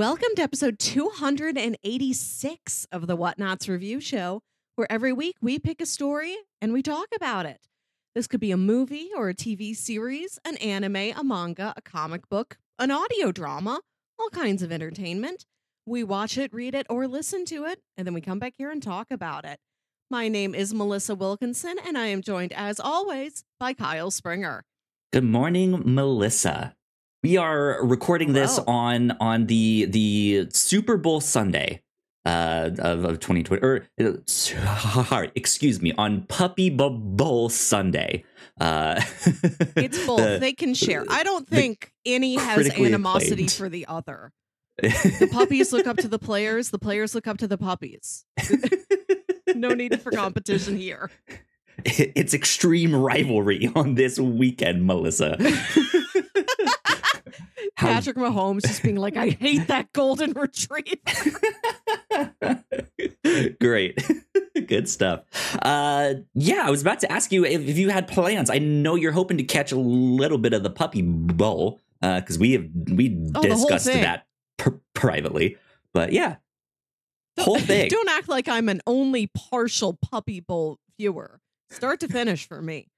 Welcome to episode 286 of the Whatnots Review Show, where every week we pick a story and we talk about it. This could be a movie or a TV series, an anime, a manga, a comic book, an audio drama, all kinds of entertainment. We watch it, read it, or listen to it, and then we come back here and talk about it. My name is Melissa Wilkinson, and I am joined, as always, by Kyle Springer. Good morning, Melissa. We are recording this Hello. on on the the Super Bowl Sunday uh, of, of 2020. Or uh, sorry, excuse me, on Puppy Bowl Sunday. Uh, It's both. the- they can share. I don't think any has animosity acclaimed. for the other. The puppies look up to the players, the players look up to the puppies. No need for competition here. it's extreme rivalry on this weekend, Melissa. Patrick Mahomes just being like, I hate that golden retriever. Great. Good stuff. Uh yeah, I was about to ask you if, if you had plans. I know you're hoping to catch a little bit of the puppy bowl uh cuz we have we Oh, discussed that pr- privately. But yeah. Whole thing. Don't act like I'm an only partial puppy bowl viewer. Start to finish for me.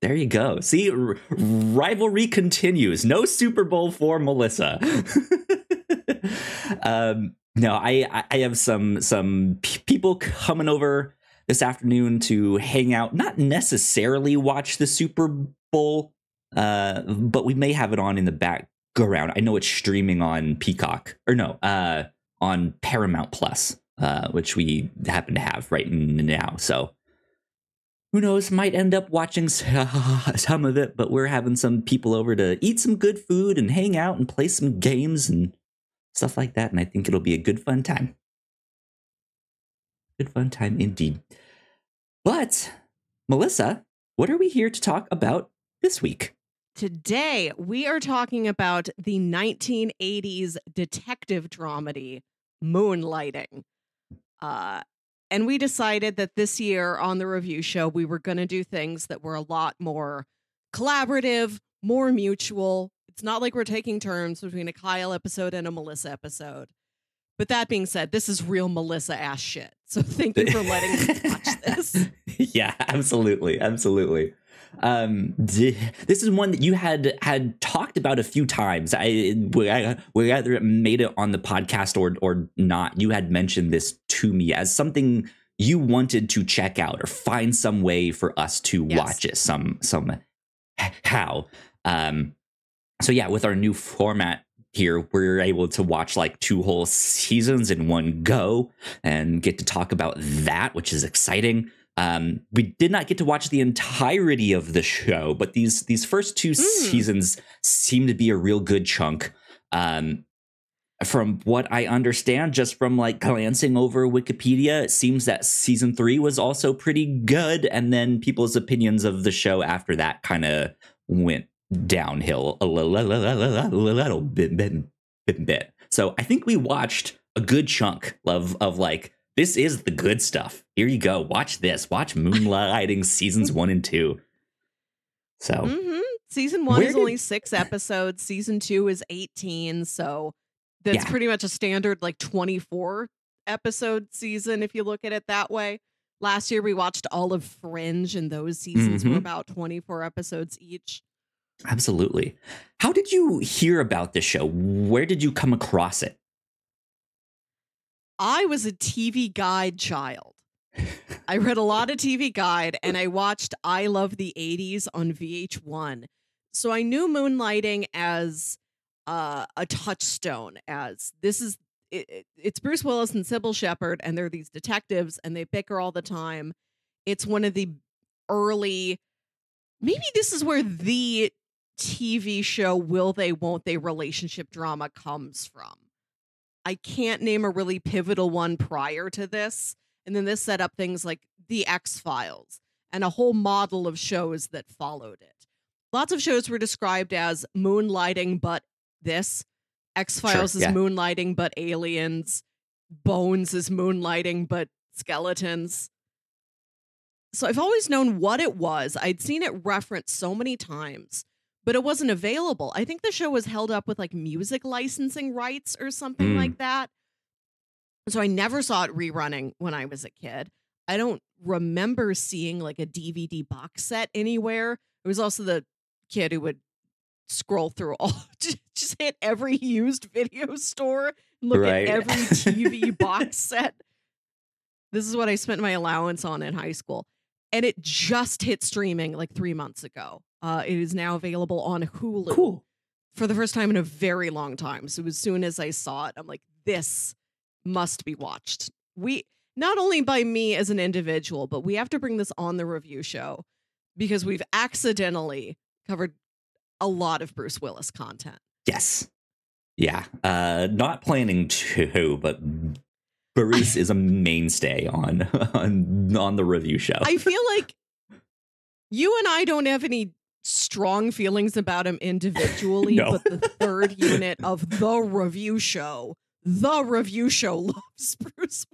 There you go. See, r- rivalry continues. No Super Bowl for Melissa. um, no, I I- have some some p- people coming over this afternoon to hang out. Not necessarily watch the Super Bowl, uh, but we may have it on in the background. I know it's streaming on Peacock or no, uh, on Paramount Plus, uh, which we happen to have right now. So who knows might end up watching some of it but we're having some people over to eat some good food and hang out and play some games and stuff like that and i think it'll be a good fun time. Good fun time indeed. But melissa what are we here to talk about this week? Today, we are talking about the 1980s detective dramedy, Moonlighting. Uh, and we decided that this year on the review show, we were going to do things that were a lot more collaborative, more mutual. It's not like we're taking turns between a Kyle episode and a Melissa episode. But that being said, this is real Melissa ass shit. So thank you for letting me watch this. yeah absolutely absolutely um d- this is one that you had had talked about a few times. I we either made it on the podcast or or not you had mentioned this to me as something you wanted to check out or find some way for us to Yes. watch it some some how. Um so yeah with our new format here we're able to watch like two whole seasons in one go and get to talk about that which is exciting um, we did not get to watch the entirety of the show, but these these first two seasons seem to be a real good chunk. Um, from what I understand, just from like glancing over Wikipedia, it seems that season three was also pretty good, and then people's opinions of the show after that kind of went downhill a little, little bit, bit, bit, bit. So I think we watched a good chunk of of like this is the good stuff. Here you go. Watch this. Watch Moonlighting seasons one and two. So mm-hmm. Season one is did- only six episodes. Season two is 18. So that's Yeah. pretty much a standard like 24 episode season if you look at it that way. Last year we watched all of Fringe, and those seasons were Mhm. about 24 episodes each. absolutely. How did you hear about this show? Where did you come across it? I was a TV guide child. I read a lot of TV guide and I watched I Love the 80s on VH1. So I knew Moonlighting as uh, a touchstone, as this is it, it- it's Bruce Willis and Cybill Shepherd, and they're these detectives and they bicker all the time. It's one of the early, maybe this is where the TV show Will They Won't They relationship drama comes from. I can't name a really pivotal one prior to this. And then this set up things like The X Files and a whole model of shows that followed it. Lots of shows were described as moonlighting, but this. X Files Sure, is yeah. moonlighting, but aliens. Bones is moonlighting, but skeletons. So I've always known what it was. I'd seen it referenced so many times, but it wasn't available. I think the show was held up with like music licensing rights or something Mm. like that. So I never saw it rerunning when I was a kid. I don't remember seeing like a DVD box set anywhere. It was also the kid who would scroll through all just hit every used video store and look Right. at every TV box set. This is what I spent my allowance on in high school. And it just hit streaming like three months ago. Uh, it is now available on Hulu Cool. for the first time in a very long time. So as soon as I saw it, I'm like, this must be watched. We not only by me as an individual, but we have to bring this on the review show because we've accidentally covered a lot of Bruce Willis content. Yes. Yeah. Uh not planning to, but Bruce is a mainstay on on on the review show. I feel like you and I don't have any strong feelings about him individually, No. but the third unit of the review show, the review show loves Bruce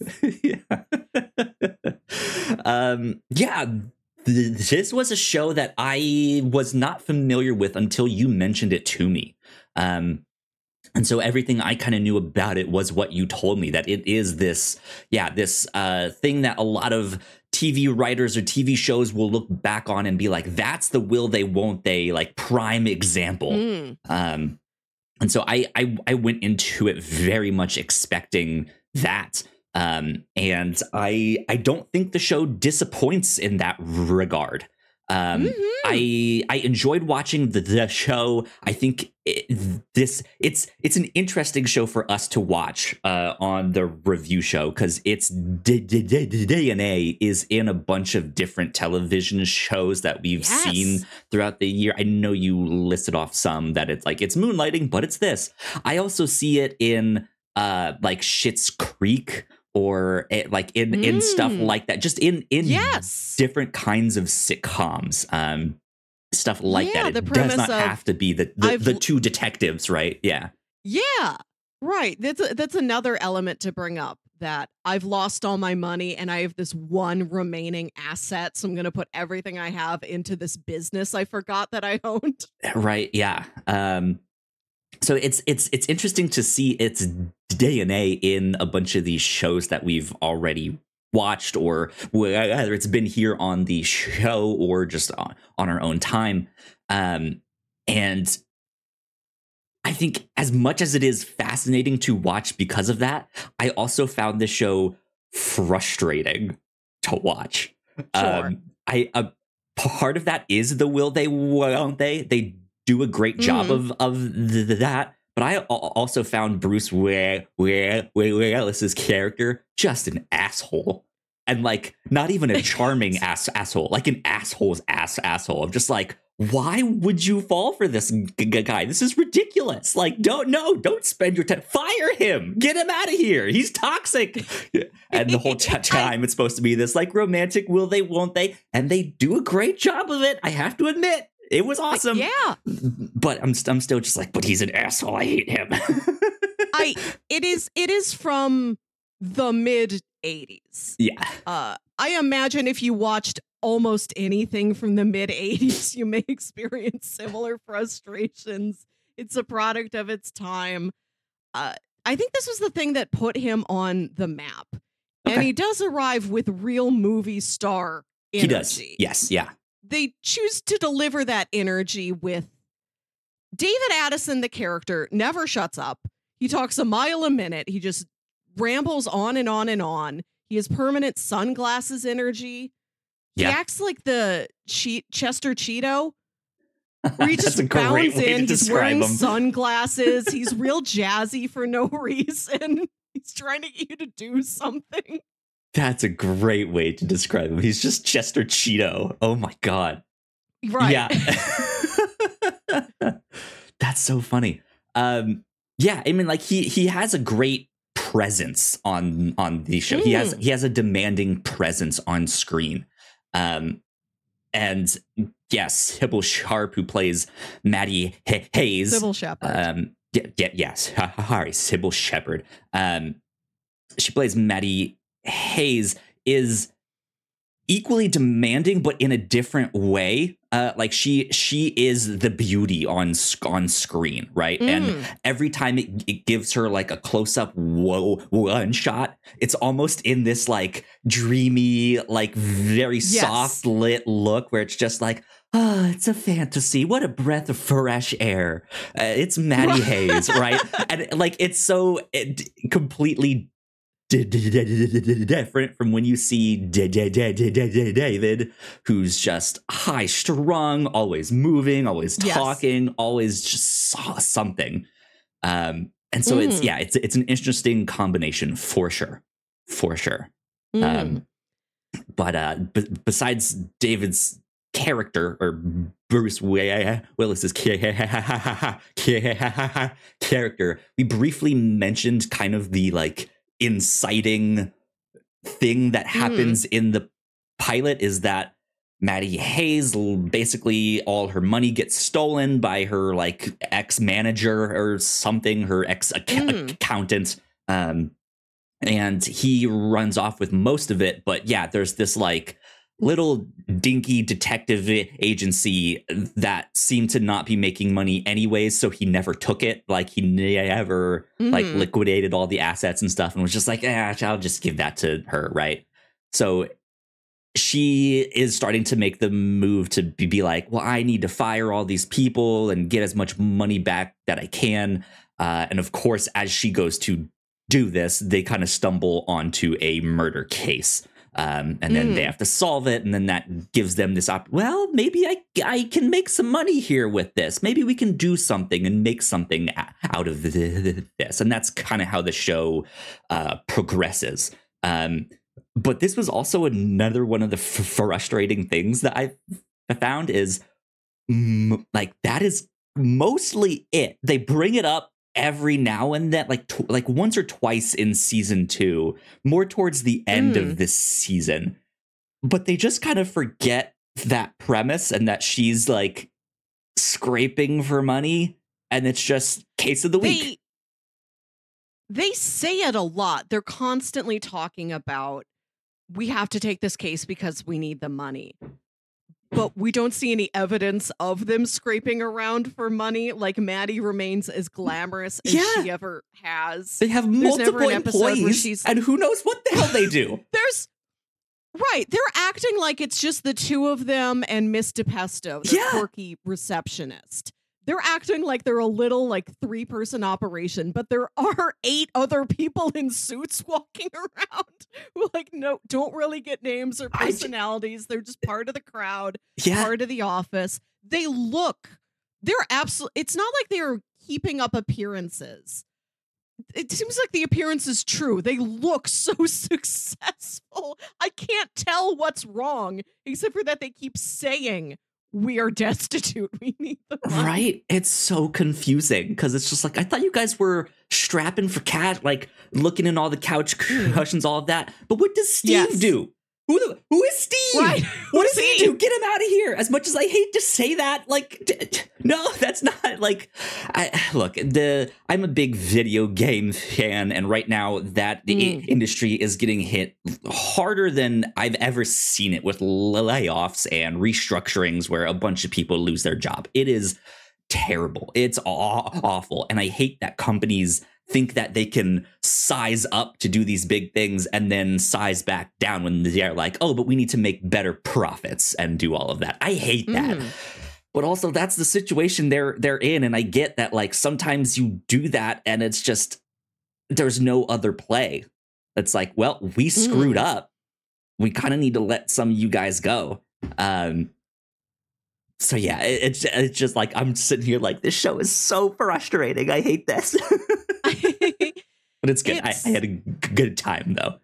Willis. yeah. um yeah this was a show that i was not familiar with until you mentioned it to me um and so everything i kind of knew about it was what you told me that it is this yeah this uh thing that a lot of tv writers or tv shows will look back on and be like that's the will they won't they like prime example Mm. um, and so I, I I went into it very much expecting that. Um, and I I don't think the show disappoints in that regard. Um, Mhm. I I enjoyed watching the, the show. I think it, this it's it's an interesting show for us to watch uh, on the review show because its d- d- d- DNA is in a bunch of different television shows that we've Yes. seen throughout the year. I know you listed off some that it's like it's moonlighting, but it's this. I also see it in uh like Schitt's Creek or eh, like in in stuff Mm. like that. Just in in Yes. different kinds of sitcoms. Um stuff like Yeah, that. the It does not of have to be the the, the two detectives, right? Yeah. Yeah. Right. That's a, that's another element to bring up that I've lost all my money and I have this one remaining asset. So I'm going to put everything I have into this business I forgot that I owned. Right. Yeah. Um, so it's it's it's interesting to see its DNA in a bunch of these shows that we've already watched, or whether it's been here on the show or just on, on our own time. Um, and I think as much as it is fascinating to watch because of that, I also found the show frustrating to watch. Sure. Um, I a part of that is the will they won't they. They do a great job Mhm. of of th- that. But I also found Bruce Willis's character just an asshole, and like not even a charming ass asshole, like an asshole's ass asshole. I'm just like, why would you fall for this g- g- guy? This is ridiculous. Like, don't no, don't spend your time. Fire him. Get him out of here. He's toxic. and the whole t- time it's supposed to be this like romantic will they won't they, and they do a great job of it. I have to admit, it was awesome. yeah. But I'm I'm still just like, but he's an asshole. I hate him. I it is it is from the mid 80s. yeah. Uh I imagine if you watched almost anything from the mid 80s, you may experience similar frustrations. It's a product of its time. Uh, I think this was the thing that put him on the map. And he does arrive with real movie star energy. He does. Yes. Yeah. They choose to deliver that energy with David Addison, the character, never shuts up. He talks a mile a minute. He just rambles on and on and on. He has permanent sunglasses energy. He Yeah. acts like the che- Chester Cheetah, where he just bounds in. He's wearing him. sunglasses. He's real jazzy for no reason. He's trying to get you to do something. That's a great way to describe him. He's just Chester Cheetah. Oh my god. Right. Yeah. That's so funny. Um yeah, I mean like he he has a great presence on on the show. He has Mm. he has a demanding presence on screen. Um and yes, Cybill Sharp who plays Maddie Hay- Hayes. Cybill Shepherd. Um, yeah, yeah, yes. Sorry, Cybill Shepherd. Um, she plays Maddie Hayes. Is equally demanding but in a different way uh, like she she is the beauty on on screen right and Mm. every time it, it gives her like a close-up whoa one shot it's almost in this like dreamy like very Yes. soft lit look where it's just like Oh, it's a fantasy. What a breath of fresh air. Uh, it's Maddie Hayes, right? And like, it's so it, completely different from when you see David, who's just high strung, always moving, always Yes. talking, always just saw something. Um, and so it's Mm. yeah, it's it's an interesting combination for sure, for sure. Mm. Um, but uh, b- besides David's character or Bruce Willis's character, we briefly mentioned kind of the like inciting thing that happens in the pilot is that Maddie Hayes basically all her money gets stolen by her like ex manager or something, her ex Mm. accountant. Um, and he runs off with most of it. But yeah, there's this like little dinky detective agency that seemed to not be making money anyways, so he never took it. Like he never like Mhm. liquidated all the assets and stuff, and was just like, eh, I'll just give that to her, right? So she is starting to make the move to be, be like, well, I need to fire all these people and get as much money back that I can. Uh, and of course, as she goes to do this, they kind of stumble onto a murder case. Um, and then they Mm. have to solve it, and then that gives them this op. Well, maybe I I can make some money here with this. Maybe we can do something and make something out of this, and that's kind of how the show uh, progresses. Um, but this was also another one of the f- frustrating things that I found is mm, like that is mostly it. They bring it up every now and then, like tw- like once or twice in season two, more towards the end Mm. of this season. But they just kind of forget that premise and that she's like scraping for money, and it's just case of the week. They they say it a lot. They're constantly talking about we have to take this case because we need the money. But we don't see any evidence of them scraping around for money. Like Maddie remains as glamorous as Yeah. she ever has. They have There's multiple an episode where employees, she's- and who knows what the hell they do. There's right. They're acting like it's just the two of them and Miss DiPesto, the Yeah. quirky receptionist. They're acting like they're a little like three person operation, but there are eight other people in suits walking around who like no don't really get names or personalities. They're just part of the crowd, Yeah, part of the office. They look they're absolutely it's not like they're keeping up appearances it seems like the appearance is true. They look so successful. I can't tell what's wrong, except for that they keep saying we are destitute. We need the money. Right? It's so confusing because it's just like I thought you guys were strapping for cat, like looking in all the couch cushions, all of that. But what does Steve Yes. do? Who the who is Steve? Right. What does he do? Get him out of here! As much as I hate to say that, like, d- d- no, that's not like. I look the. I'm a big video game fan, and right now that the Mm. industry is getting hit harder than I've ever seen it with layoffs and restructurings, where a bunch of people lose their job. It is terrible. It's aw- awful, and I hate that companies think that they can size up to do these big things and then size back down when they're like, oh, but we need to make better profits and do all of that. I hate that. Mhm. But also that's the situation they're they're in. And I get that like sometimes you do that and it's just there's no other play. It's like, well, we screwed up. We kind of need to let some of you guys go. Um so yeah, it, it's it's just like I'm sitting here like this show is so frustrating. I hate this. but it's good. I, It's- I had a good time though.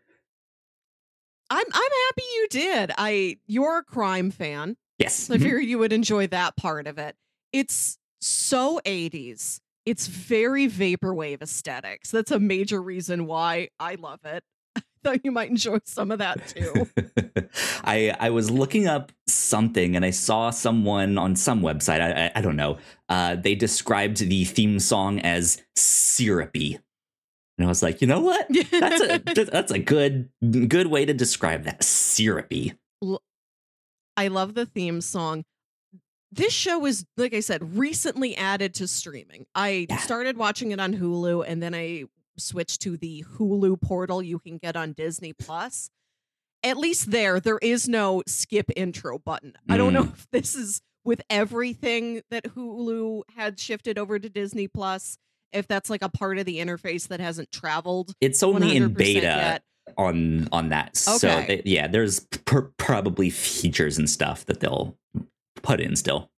I'm I'm happy you did. I you're a crime fan. Yes. So I mm-hmm. figured you would enjoy that part of it. It's so 80s. It's very vaporwave aesthetics. That's a major reason why I love it. I thought you might enjoy some of that too. I I was looking up something and I saw someone on some website. I I, I don't know. Uh, they described the theme song as syrupy, and I was like, you know what? That's a that's a good good way to describe that syrupy. I love the theme song. This show is, like I said, recently added to streaming. I Yeah. started watching it on Hulu and then I switched to the Hulu portal you can get on Disney Plus. At least there, there is no skip intro button. I don't know if this is with everything that Hulu had shifted over to Disney Plus, if that's like a part of the interface that hasn't traveled It's only in 100% beta yet. on on that. So Okay. they- yeah, there's pr- probably features and stuff that they'll put in still.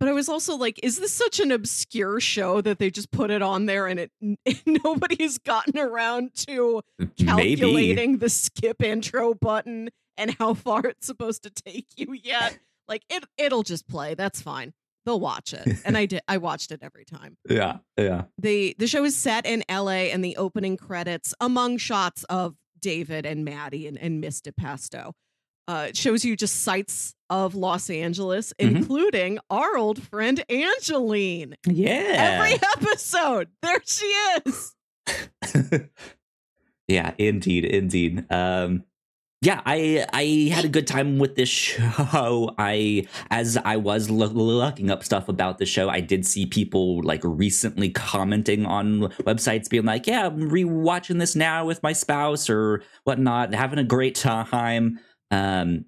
But I was also like, is this such an obscure show that they just put it on there and it nobody's gotten around to Maybe. calculating the skip intro button and how far it's supposed to take you yet? Like it it'll just play. That's fine. They'll watch it. And I did I watched it every time. Yeah, yeah. The the show is set in LA and the opening credits among shots of David and Maddie and, and Miss DiPesto. Uh, it shows you just sights of Los Angeles, Mhm. including our old friend Angelyne. Yeah. Every episode, there she is. yeah, indeed, indeed. Um yeah, I I had a good time with this show. I as I was loo- looking up stuff about the show, I did see people like recently commenting on websites being like, "Yeah, I'm rewatching this now with my spouse or whatnot, having a great time." Um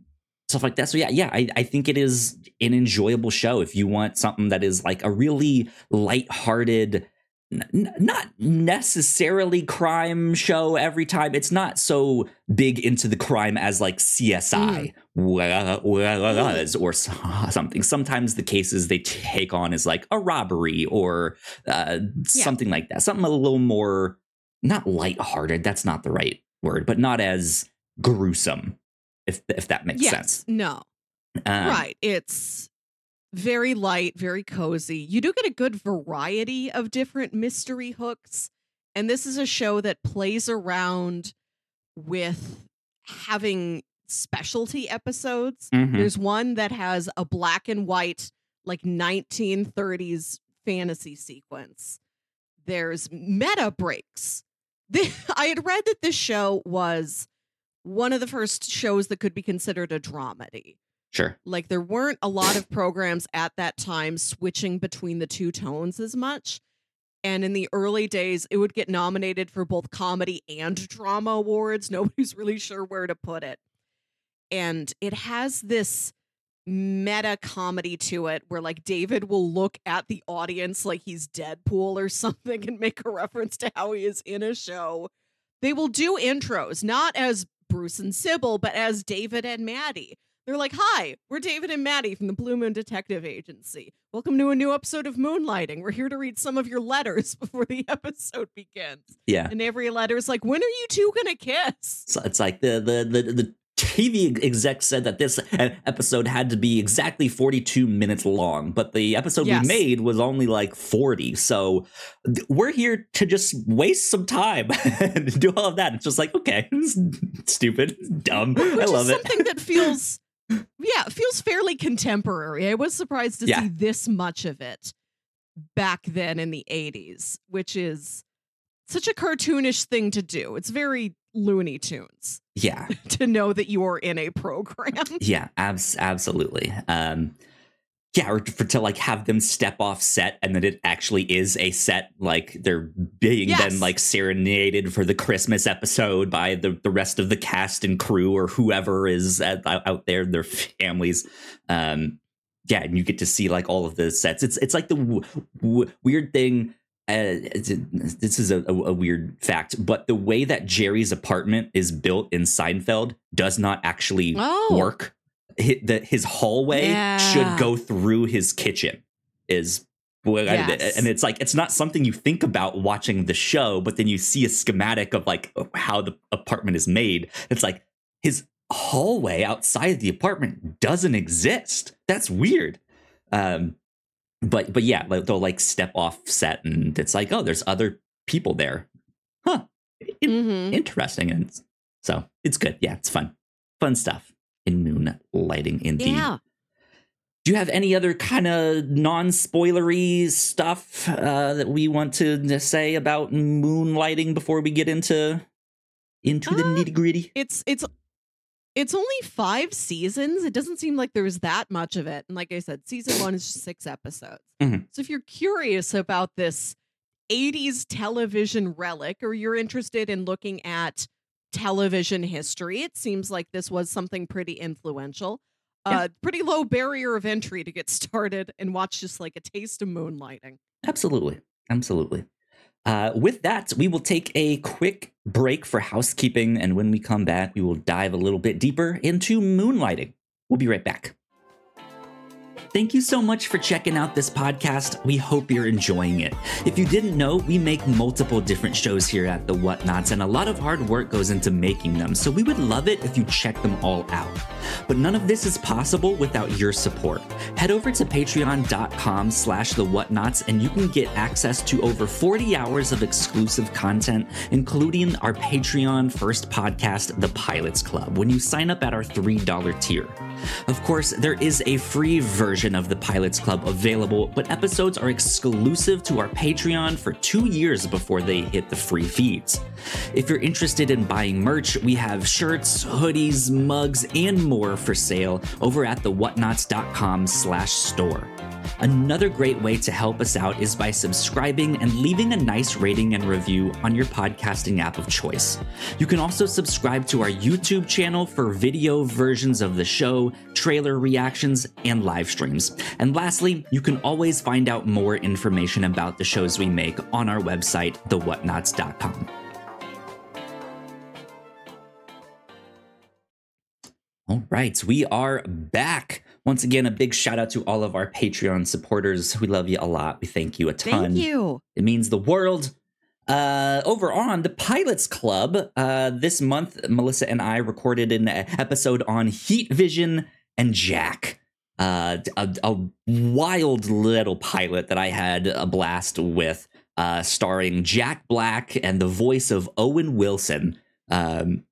stuff like that. So yeah, yeah, I, I think it is an enjoyable show if you want something that is like a really lighthearted n- not necessarily crime show every time. It's not so big into the crime as like CSI wa- was or something. Sometimes the cases they take on is like a robbery or uh, something like that. Something a little more not lighthearted. That's not the right word, but not as gruesome. If if that makes yes. sense. No. Um, right. It's very light, very cozy. You do get a good variety of different mystery hooks. And this is a show that plays around with having specialty episodes. mhm. There's one that has a black and white, like 1930s fantasy sequence. There's meta breaks. I had read that this show was one of the first shows that could be considered a dramedy. Sure. Like there weren't a lot of programs at that time switching between the two tones as much. And in the early days, it would get nominated for both comedy and drama awards. Nobody's really sure where to put it. And it has this meta comedy to it where like David will look at the audience like he's Deadpool or something and make a reference to how he is in a show. They will do intros, not as Bruce and Cybill, but as David and Maddie. They're like, Hi, we're David and Maddie from the Blue Moon Detective Agency. Welcome to a new episode of Moonlighting. We're here to read some of your letters before the episode begins. Yeah. And every letter is like, When are you two gonna kiss? So it's like the the the the TV exec said that this episode had to be exactly 42 minutes long, but the episode Yes. we made was only like 40. So we're here to just waste some time and do all of that. It's just like, okay, stupid, dumb. I love is it. something that feels yeah, it feels fairly contemporary. I was surprised to Yeah. see this much of it back then in the 80s, which is such a cartoonish thing to do. It's very Looney Tunes Yeah. to know that you are in a program. Yeah, abs- absolutely. Um, yeah, or for, to like have them step off set and that it actually is a set, like they're being Yes. then like serenaded for the Christmas episode by the, the rest of the cast and crew or whoever is at, out there, their families. Um, yeah, and you get to see like all of the sets. It's it's like the w- w- weird thing. Uh, this is a, a, a weird fact, but the way that Jerry's apartment is built in Seinfeld does not actually Oh. work. Hi- the, his hallway Yeah. should go through his kitchen. Is well, I- Yes. and it's like it's not something you think about watching the show, but then you see a schematic of like how the apartment is made. It's like his hallway outside the apartment doesn't exist. That's weird. Um, but but yeah, like they'll like step off set, and it's like oh, there's other people there. Huh. Mhm. Interesting, and so it's good. Yeah, it's fun, fun stuff in moonlighting. Indeed. Yeah. Do you have any other kind of non-spoilery stuff uh, that we want to say about moonlighting before we get into into the Uh, nitty gritty? It's it's It's only five seasons. It doesn't seem like there was that much of it. And like I said, season one is just six episodes. Mhm. So if you're curious about this 80s television relic or you're interested in looking at television history, it seems like this was something pretty influential. Yeah. Uh, pretty low barrier of entry to get started and watch just like a taste of moonlighting. Absolutely. Absolutely. Uh, with that, we will take a quick break for housekeeping. And when we come back, we will dive a little bit deeper into moonlighting. We'll be right back. Thank you so much for checking out this podcast. We hope you're enjoying it. If you didn't know, we make multiple different shows here at The Whatnots, and a lot of hard work goes into making them, so we would love it if you check them all out. But none of this is possible without your support. Head over to patreon.com slash the whatnots and you can get access to over 40 hours of exclusive content, including our Patreon first podcast, The Pilots Club, when you sign up at our $3 tier. Of course, there is a free version of the Pilots Club available, but episodes are exclusive to our Patreon for two years before they hit the free feeds. If you're interested in buying merch, we have shirts, hoodies, mugs, and more for sale over at thewhatnots.com slash store. Another great way to help us out is by subscribing and leaving a nice rating and review on your podcasting app of choice. You can also subscribe to our YouTube channel for video versions of the show, trailer reactions, and live streams. And lastly, you can always find out more information about the shows we make on our website, thewhatnots.com. All right, we are back. Once again, a big shout out to all of our Patreon supporters. We love you a lot. We thank you a ton. Thank you. It means the world. Uh, over on the Pilots Club, uh, this month, Melissa and I recorded an episode on Heat Vision and Jack. Uh, a, a wild little pilot that I had a blast with, uh, starring Jack Black and the voice of Owen Wilson, um,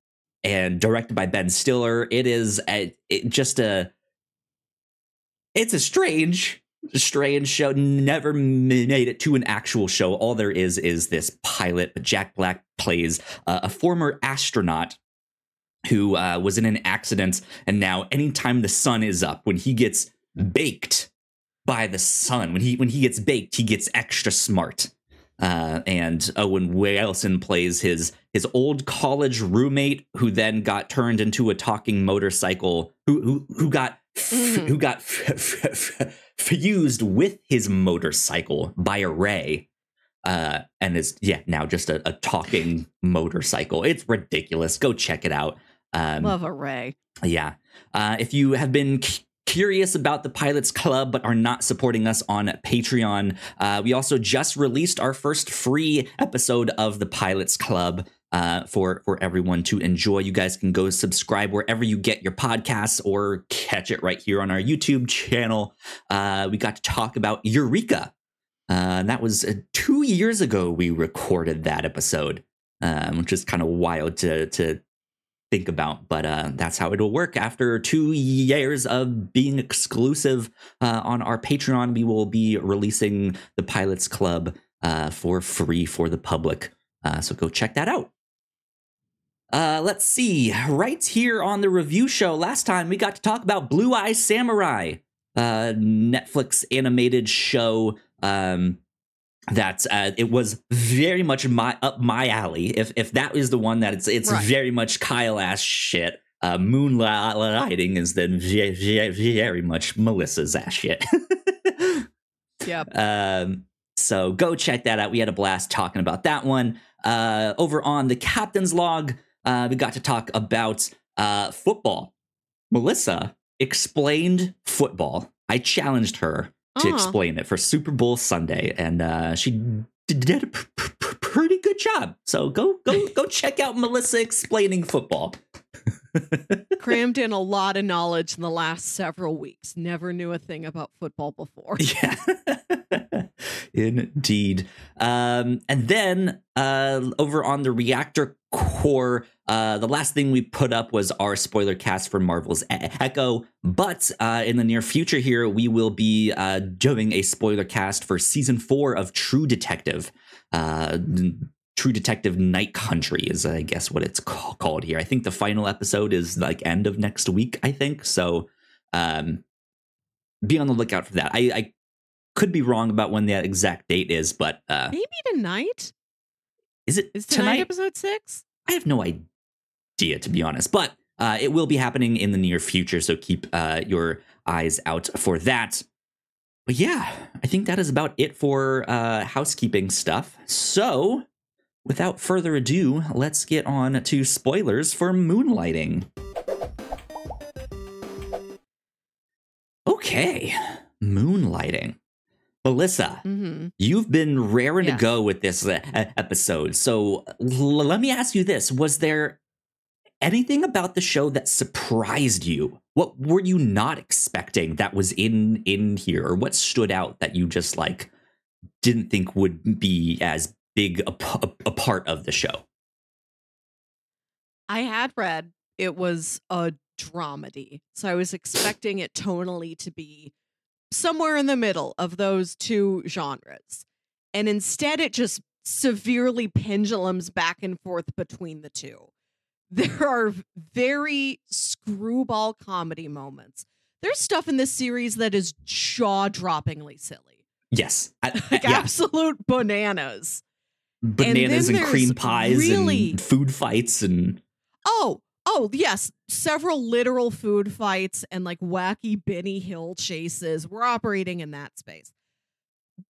and directed by Ben Stiller. It is a, it, just a, it's a strange strange show. Never made it to an actual show. All there is is this pilot but jack black plays uh, a former astronaut who uh, was in an accident. And now anytime the sun is up when he gets baked by the sun when he when he gets baked he gets extra smart. Uh, and Owen Wilson plays his his old college roommate who then got turned into a talking motorcycle who who who got Mhm. who got fused with his motorcycle by a ray uh and is yeah now just a, a talking motorcycle it's ridiculous go check it out um Love a Ray. yeah. Uh, if you have been c- curious about the Pilots Club but are not supporting us on Patreon, uh, we also just released our first free episode of the Pilots Club. Uh, for for everyone to enjoy, you guys can go subscribe wherever you get your podcasts, or catch it right here on our YouTube channel. Uh, we got to talk about Eureka, uh, that was uh, two years ago. We recorded that episode, um, which is kind of wild to to think about but uh that's how it'll work after two years of being exclusive uh, on our patreon we will be releasing the pilots club for free for the public uh so go check that out uh let's see right here on the review show last time we got to talk about blue eye samurai uh netflix animated show um that uh, it was very much my up my alley. If if that is the one that it's it's Right. very much Kyle ass shit. Uh, moonlighting is then very, very, very much Melissa's ass shit. Yep. Um, so go check that out. We had a blast talking about that one. Uh, over on the captain's log, uh, we got to talk about uh, football. Melissa explained football. I challenged her to Uh-huh. explain it for Super Bowl Sunday, and uh, she did a pr- pr- pr- pretty good job. So go go go check out Melissa explaining football. Crammed in a lot of knowledge in the last several weeks. Never knew a thing about football before. Yeah. Indeed. Um, and then uh, over on the reactor core, uh, the last thing we put up was our spoiler cast for Marvel's E- Echo. But uh, in the near future, here, we will be uh, doing a spoiler cast for season four of True Detective. True Detective Night Country is, I guess, what it's ca- called here. I think the final episode is like end of next week. I think so. Um, be on the lookout for that. I, I could be wrong about when that exact date is, but uh, Maybe tonight. is it Is tonight, tonight? episode six? I have no idea, to be honest, but uh, it will be happening in the near future. So keep uh, your eyes out for that. But yeah, I think that is about it for uh, housekeeping stuff. So without further ado, let's get on to spoilers for Moonlighting. Okay, Moonlighting. Melissa, Mm-hmm. You've been raring Yes. to go with this uh, episode. So l- let me ask you this. Was there anything about the show that surprised you? What were you not expecting that was in in here or what stood out that you just like didn't think would be as big a, a part of the show? I had read it was a dramedy. So I was expecting it tonally to be somewhere in the middle of those two genres. And instead, it just severely pendulums back and forth between the two. There are very screwball comedy moments. There's stuff in this series that is jaw droppingly silly, Yes. I- like yeah. absolute bananas. Bananas and, then cream pies really- and food fights and Oh, oh, yes. Several literal food fights and like wacky Benny Hill chases. We're operating in that space.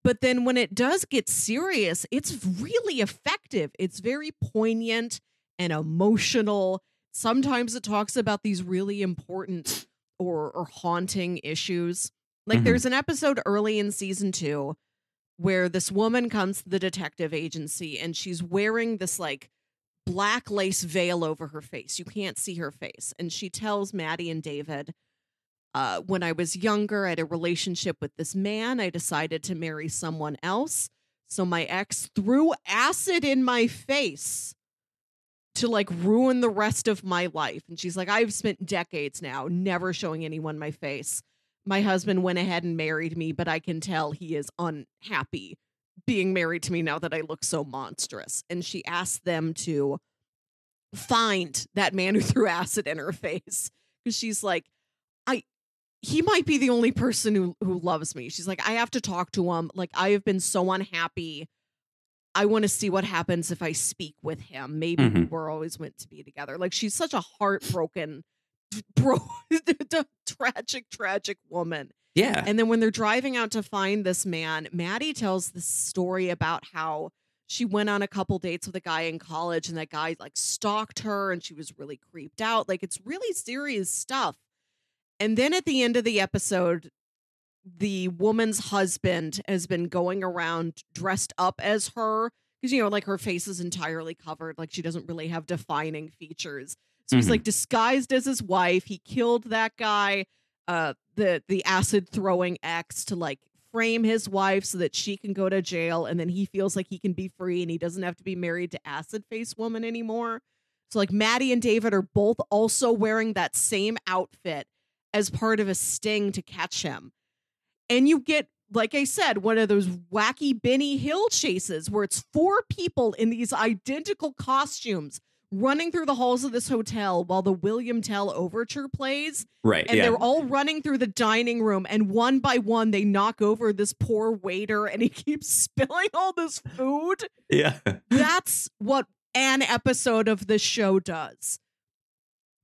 But then when it does get serious, it's really effective. It's very poignant and emotional. Sometimes it talks about these really important or, or haunting issues. Like Mhm. there's an episode early in season two where this woman comes to the detective agency and she's wearing this like black lace veil over her face. You can't see her face. And she tells Maddie and David, uh, when I was younger, I had a relationship with this man. I decided to marry someone else. So my ex threw acid in my face to like ruin the rest of my life. And she's like, I've spent decades now never showing anyone my face. My husband went ahead and married me, but I can tell he is unhappy being married to me now that I look so monstrous. And she asked them to find that man who threw acid in her face because she's like, I. He might be the only person who who loves me. She's like, I have to talk to him. Like, I have been so unhappy. I want to see what happens if I speak with him. Maybe we Mhm. were always meant to be together. Like, she's such a heartbroken, bro, tragic, tragic woman. yeah. And then when they're driving out to find this man, Maddie tells this story about how she went on a couple dates with a guy in college and that guy like stalked her and she was really creeped out. Like it's really serious stuff. And then at the end of the episode, the woman's husband has been going around dressed up as her because you know like her face is entirely covered like she doesn't really have defining features so he's Mhm. like disguised as his wife. He killed that guy uh the the acid throwing ex to like frame his wife so that she can go to jail and then he feels like he can be free and he doesn't have to be married to acid face woman anymore. So like maddie and david are both also wearing that same outfit as part of a sting to catch him. And you get like i said one of those wacky benny hill chases where it's four people in these identical costumes running through the halls of this hotel while the william tell overture plays right. and yeah. they're all running through the dining room and one by one they knock over this poor waiter and he keeps spilling all this food yeah. that's what an episode of this show does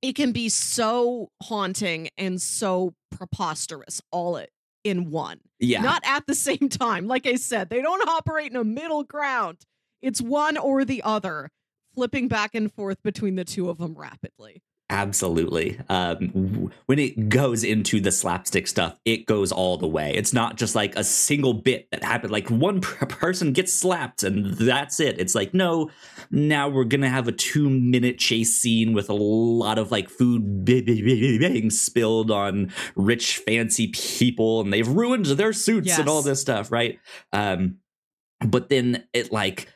it can be so haunting and so preposterous all it in one Yeah. not at the same time like i said they don't operate in a middle ground it's one or the other flipping back and forth between the two of them rapidly Absolutely. Um, when it goes into the slapstick stuff, it goes all the way. It's not just like a single bit that happened. Like one person gets slapped and that's it. It's like, no, now we're going to have a two minute chase scene with a lot of like food being spilled on rich, fancy people and they've ruined their suits and all this stuff, right? Um, but then it like,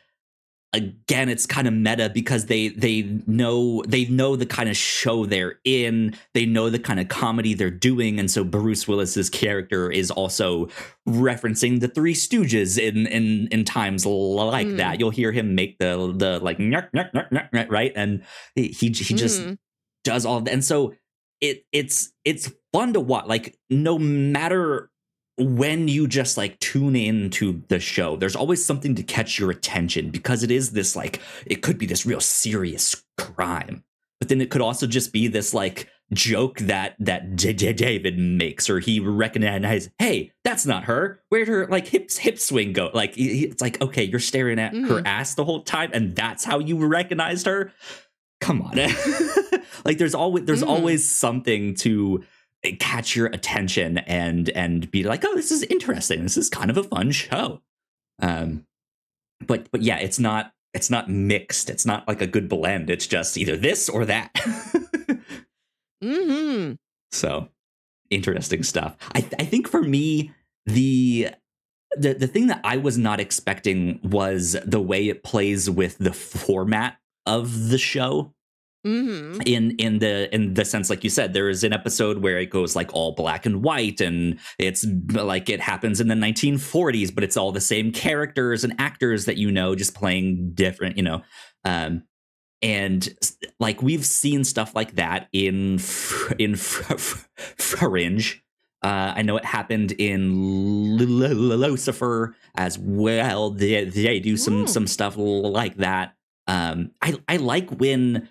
again it's kind of meta because they they know they know the kind of show they're in they know the kind of comedy they're doing and so bruce willis's character is also referencing the three stooges in in in times like Mm. that you'll hear him make the the like nyuk, nyuk, nyuk, right and he he just Mhm. does all of that. And so it it's it's fun to watch. Like no matter when you just like tune in to the show, there's always something to catch your attention because it is this like it could be this real serious crime. But then it could also just be this like joke that that J- J- David makes, or he recognizes, hey, that's not her. Where'd her like hips hip swing go? Like he- it's like, okay, you're staring at her Mhm. ass the whole time, and that's how you recognized her. Come on, like there's always there's Mhm. always something to catch your attention and and be like, oh, this is interesting. This is kind of a fun show. Um, but but yeah, it's not it's not mixed. It's not like a good blend. It's just either this or that. Mhm. so interesting stuff. I I think for me the the the thing that I was not expecting was the way it plays with the format of the show Mhm. in in the in the sense like you said there is an episode where it goes like all black and white and it's like it happens in the 1940s but it's all the same characters and actors that you know just playing different you know um and like we've seen stuff like that in in Fringe uh, I know it happened in Lucifer as well. They, they do some Ooh. some stuff like that. Um, I I like when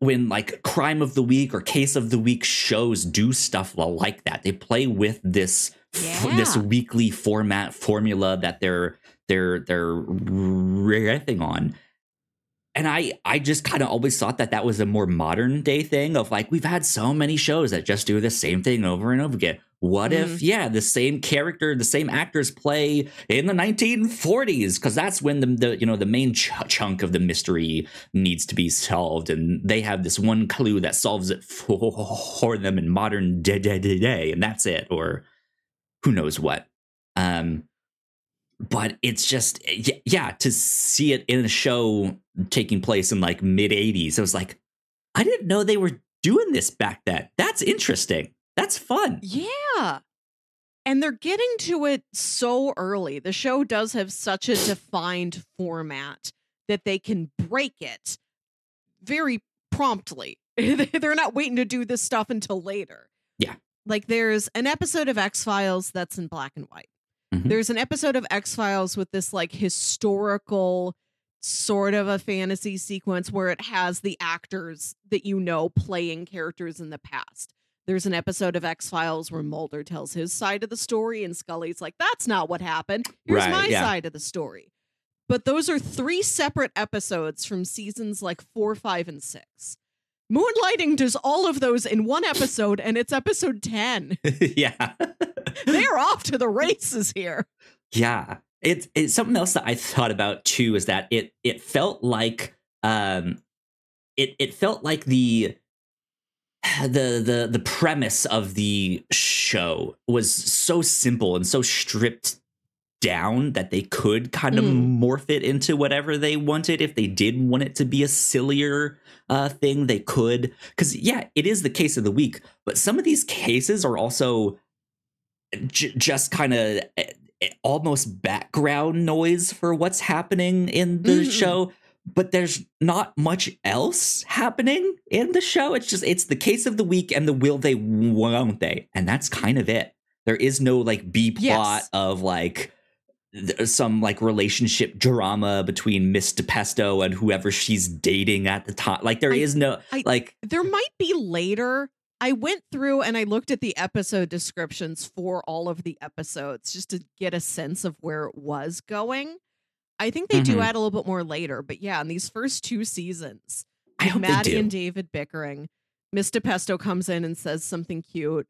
when like crime of the week or case of the week shows do stuff like that. They play with this f- this weekly format formula that they're they're they're riffing on. And I I just kind of always thought that that was a more modern day thing of like we've had so many shows that just do the same thing over and over again. What if yeah, the same character, the same actors play in the 1940s because that's when the, the you know the main ch- chunk of the mystery needs to be solved and they have this one clue that solves it for, for them in modern day, day, day, day and that's it or who knows what. Um but it's just yeah to see it in a show taking place in like mid 80s it was like i didn't know they were doing this back then. That's interesting that's fun Yeah. And they're getting to it so early. The show does have such a defined format that they can break it very promptly. they're not waiting to do this stuff until later. Yeah. Like there's an episode of X Files that's in black and white. Mhm. There's an episode of X Files with this like historical sort of a fantasy sequence where it has the actors that you know playing characters in the past. There's an episode of X Files where Mulder tells his side of the story, and Scully's like, that's not what happened. Here's Right, my yeah. side of the story. But those are three separate episodes from seasons like four, five, and six. Moonlighting does all of those in one episode, and it's episode 10. yeah They're off to the races here. yeah it's it's something else that i thought about too is that it it felt like um it it felt like the the the the premise of the show was so simple and so stripped down that they could kind of Mm. morph it into whatever they wanted if they did want it to be a sillier uh thing they could because yeah it is the case of the week but some of these cases are also j- just kind of almost background noise for what's happening in the Mhm. show but there's not much else happening in the show it's just it's the case of the week and the will they won't they and that's kind of it there is no like b plot Yes. of like some like relationship drama between Miss DiPesto and whoever she's dating at the time. Like there I- is no I- like there might be later. I went through and I looked at the episode descriptions for all of the episodes just to get a sense of where it was going. I think they do Mhm. add a little bit more later, but yeah, in these first two seasons, Maddie do. and David bickering. Miss DiPesto comes in and says something cute.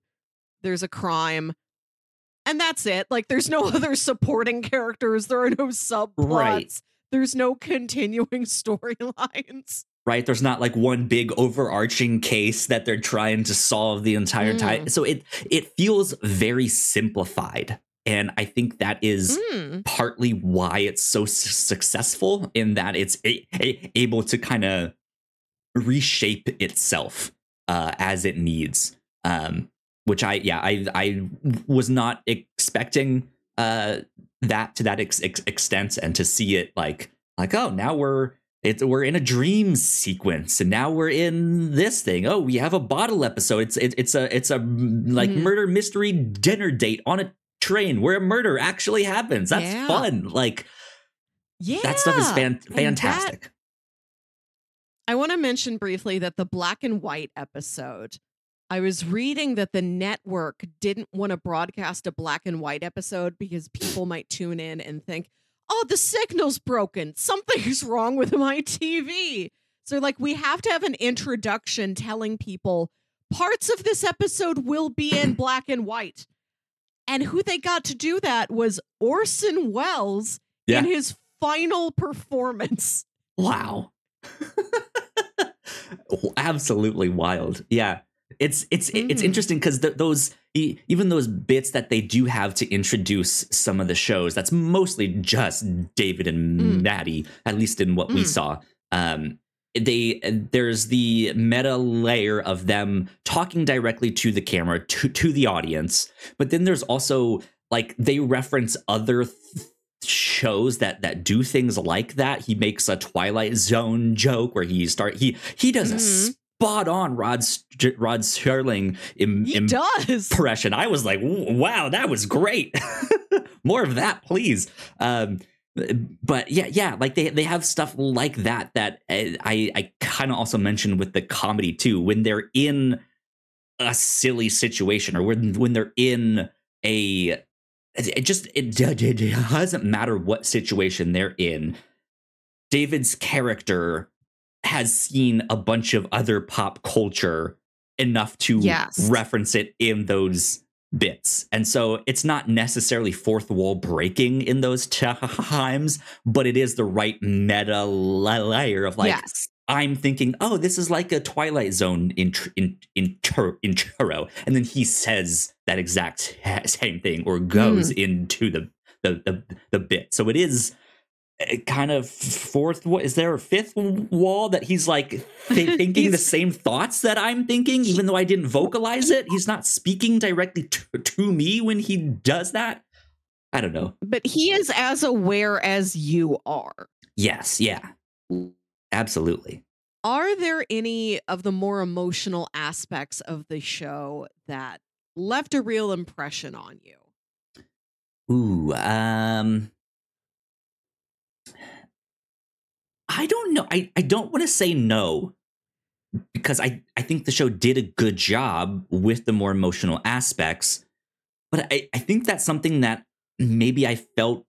There's a crime. And that's it. Like there's no other supporting characters. There are no subplots. Right. There's no continuing storylines. right? There's not like one big overarching case that they're trying to solve the entire time. Mm. So it it feels very simplified and I think that is Mm. partly why it's so s- successful in that it's a- a- able to kind of reshape itself uh, as it needs. Um, which I yeah I I was not expecting uh, that to that ex- ex- extent, and to see it like like oh now we're it's we're in a dream sequence and now we're in this thing oh we have a bottle episode it's it, it's a it's a like Mhm. murder mystery dinner date on a train where murder actually happens that's Yeah. fun like Yeah. that stuff is fan- that- fantastic I want to mention briefly that the black and white episode, I was reading that the network didn't want to broadcast a black and white episode because people might tune in and think, oh, the signal's broken. Something's wrong with my TV. So, like, we have to have an introduction telling people parts of this episode will be in black and white. And who they got to do that was Orson Welles Yeah. in his final performance. wow absolutely wild yeah it's it's it's Mhm. interesting because th- those even those bits that they do have to introduce some of the shows that's mostly just david and Mm. maddie at least in what we Mm. saw um they there's the meta layer of them talking directly to the camera to to the audience. But then there's also like they reference other th- shows that that do things like that. He makes a twilight zone joke where he start he he does a Mhm. spot on rod rod Serling Im- He does. impression. I was like wow that was great. More of that please. Um but yeah yeah like they they have stuff like that that uh, i i kind of also mentioned with the comedy too when they're in a silly situation or when when they're in a it it just it, d- doesn't matter what situation they're in david's character has seen a bunch of other pop culture enough to Yes. reference it in those bits and so it's not necessarily fourth wall breaking in those times but it is the right meta layer of like yes. I'm thinking, oh, this is like a Twilight Zone intro, in, intro, intro, and then he says that exact same thing or goes hmm. into the, the the the bit. So it is kind of fourth. What is there a fifth wall that he's like th- thinking the same thoughts that I'm thinking, even though I didn't vocalize it? He's not speaking directly to, to me when he does that. I don't know. But he is as aware as you are. Yes, yeah, absolutely. Are there any of the more emotional aspects of the show that left a real impression on you? Ooh, um I don't know. I, I don't want to say no because I, I think the show did a good job with the more emotional aspects. But I, I think that's something that maybe I felt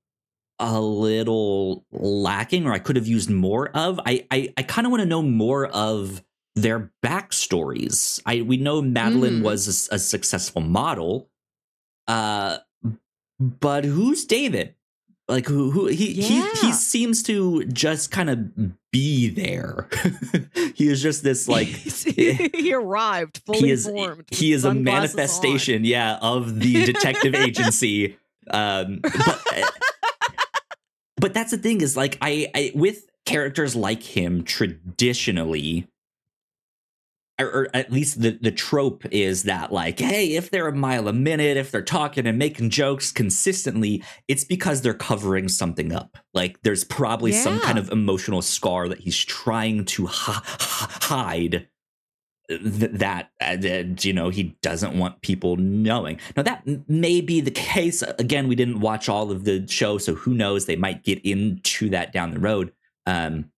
a little lacking or I could have used more of. I I, I kind of want to know more of their backstories. I we know Madeline Mm. was a successful model. Uh but who's David? Like who who he he Yeah. he seems to just kind of be there. he is just this like he arrived fully he is formed. he is a sunglasses on. manifestation, yeah, of the detective agency. Um, but, but that's the thing is like I, I with characters like him traditionally. Or, or at least the, the trope is that like hey if they're a mile a minute if they're talking and making jokes consistently it's because they're covering something up. Like there's probably some kind of emotional scar that he's trying to hi- hide th- that uh, that, you know he doesn't want people knowing. Now that m- may be the case. Again we didn't watch all of the show so who knows? They might get into that down the road. Um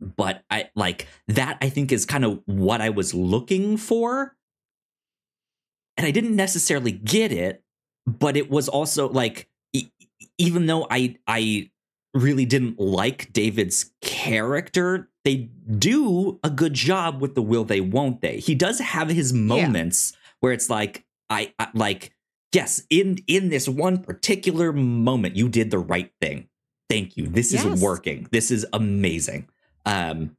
but i like that i think is kind of what i was looking for. And i didn't necessarily get it but it was also like e- even though i i really didn't like david's character they do a good job with the will they won't they. He does have his moments where it's like I, I like yes in in this one particular moment you did the right thing. Thank you. This Yes. is working. This is amazing um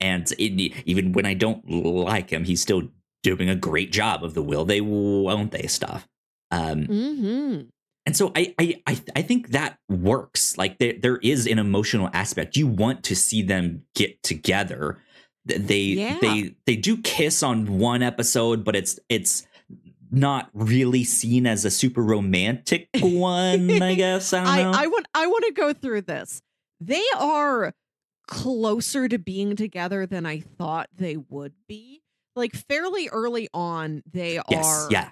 and it, even when i don't like him he's still doing a great job of the will they won't they stuff um hmm and so I, I I I think that works. Like there there is an emotional aspect. You want to see them get together. They Yeah. they they do kiss on one episode, but it's it's not really seen as a super romantic one. I guess I don't I, know. I want I want to go through this. They are closer to being together than I thought they would be. Like fairly early on, they yes, are yeah,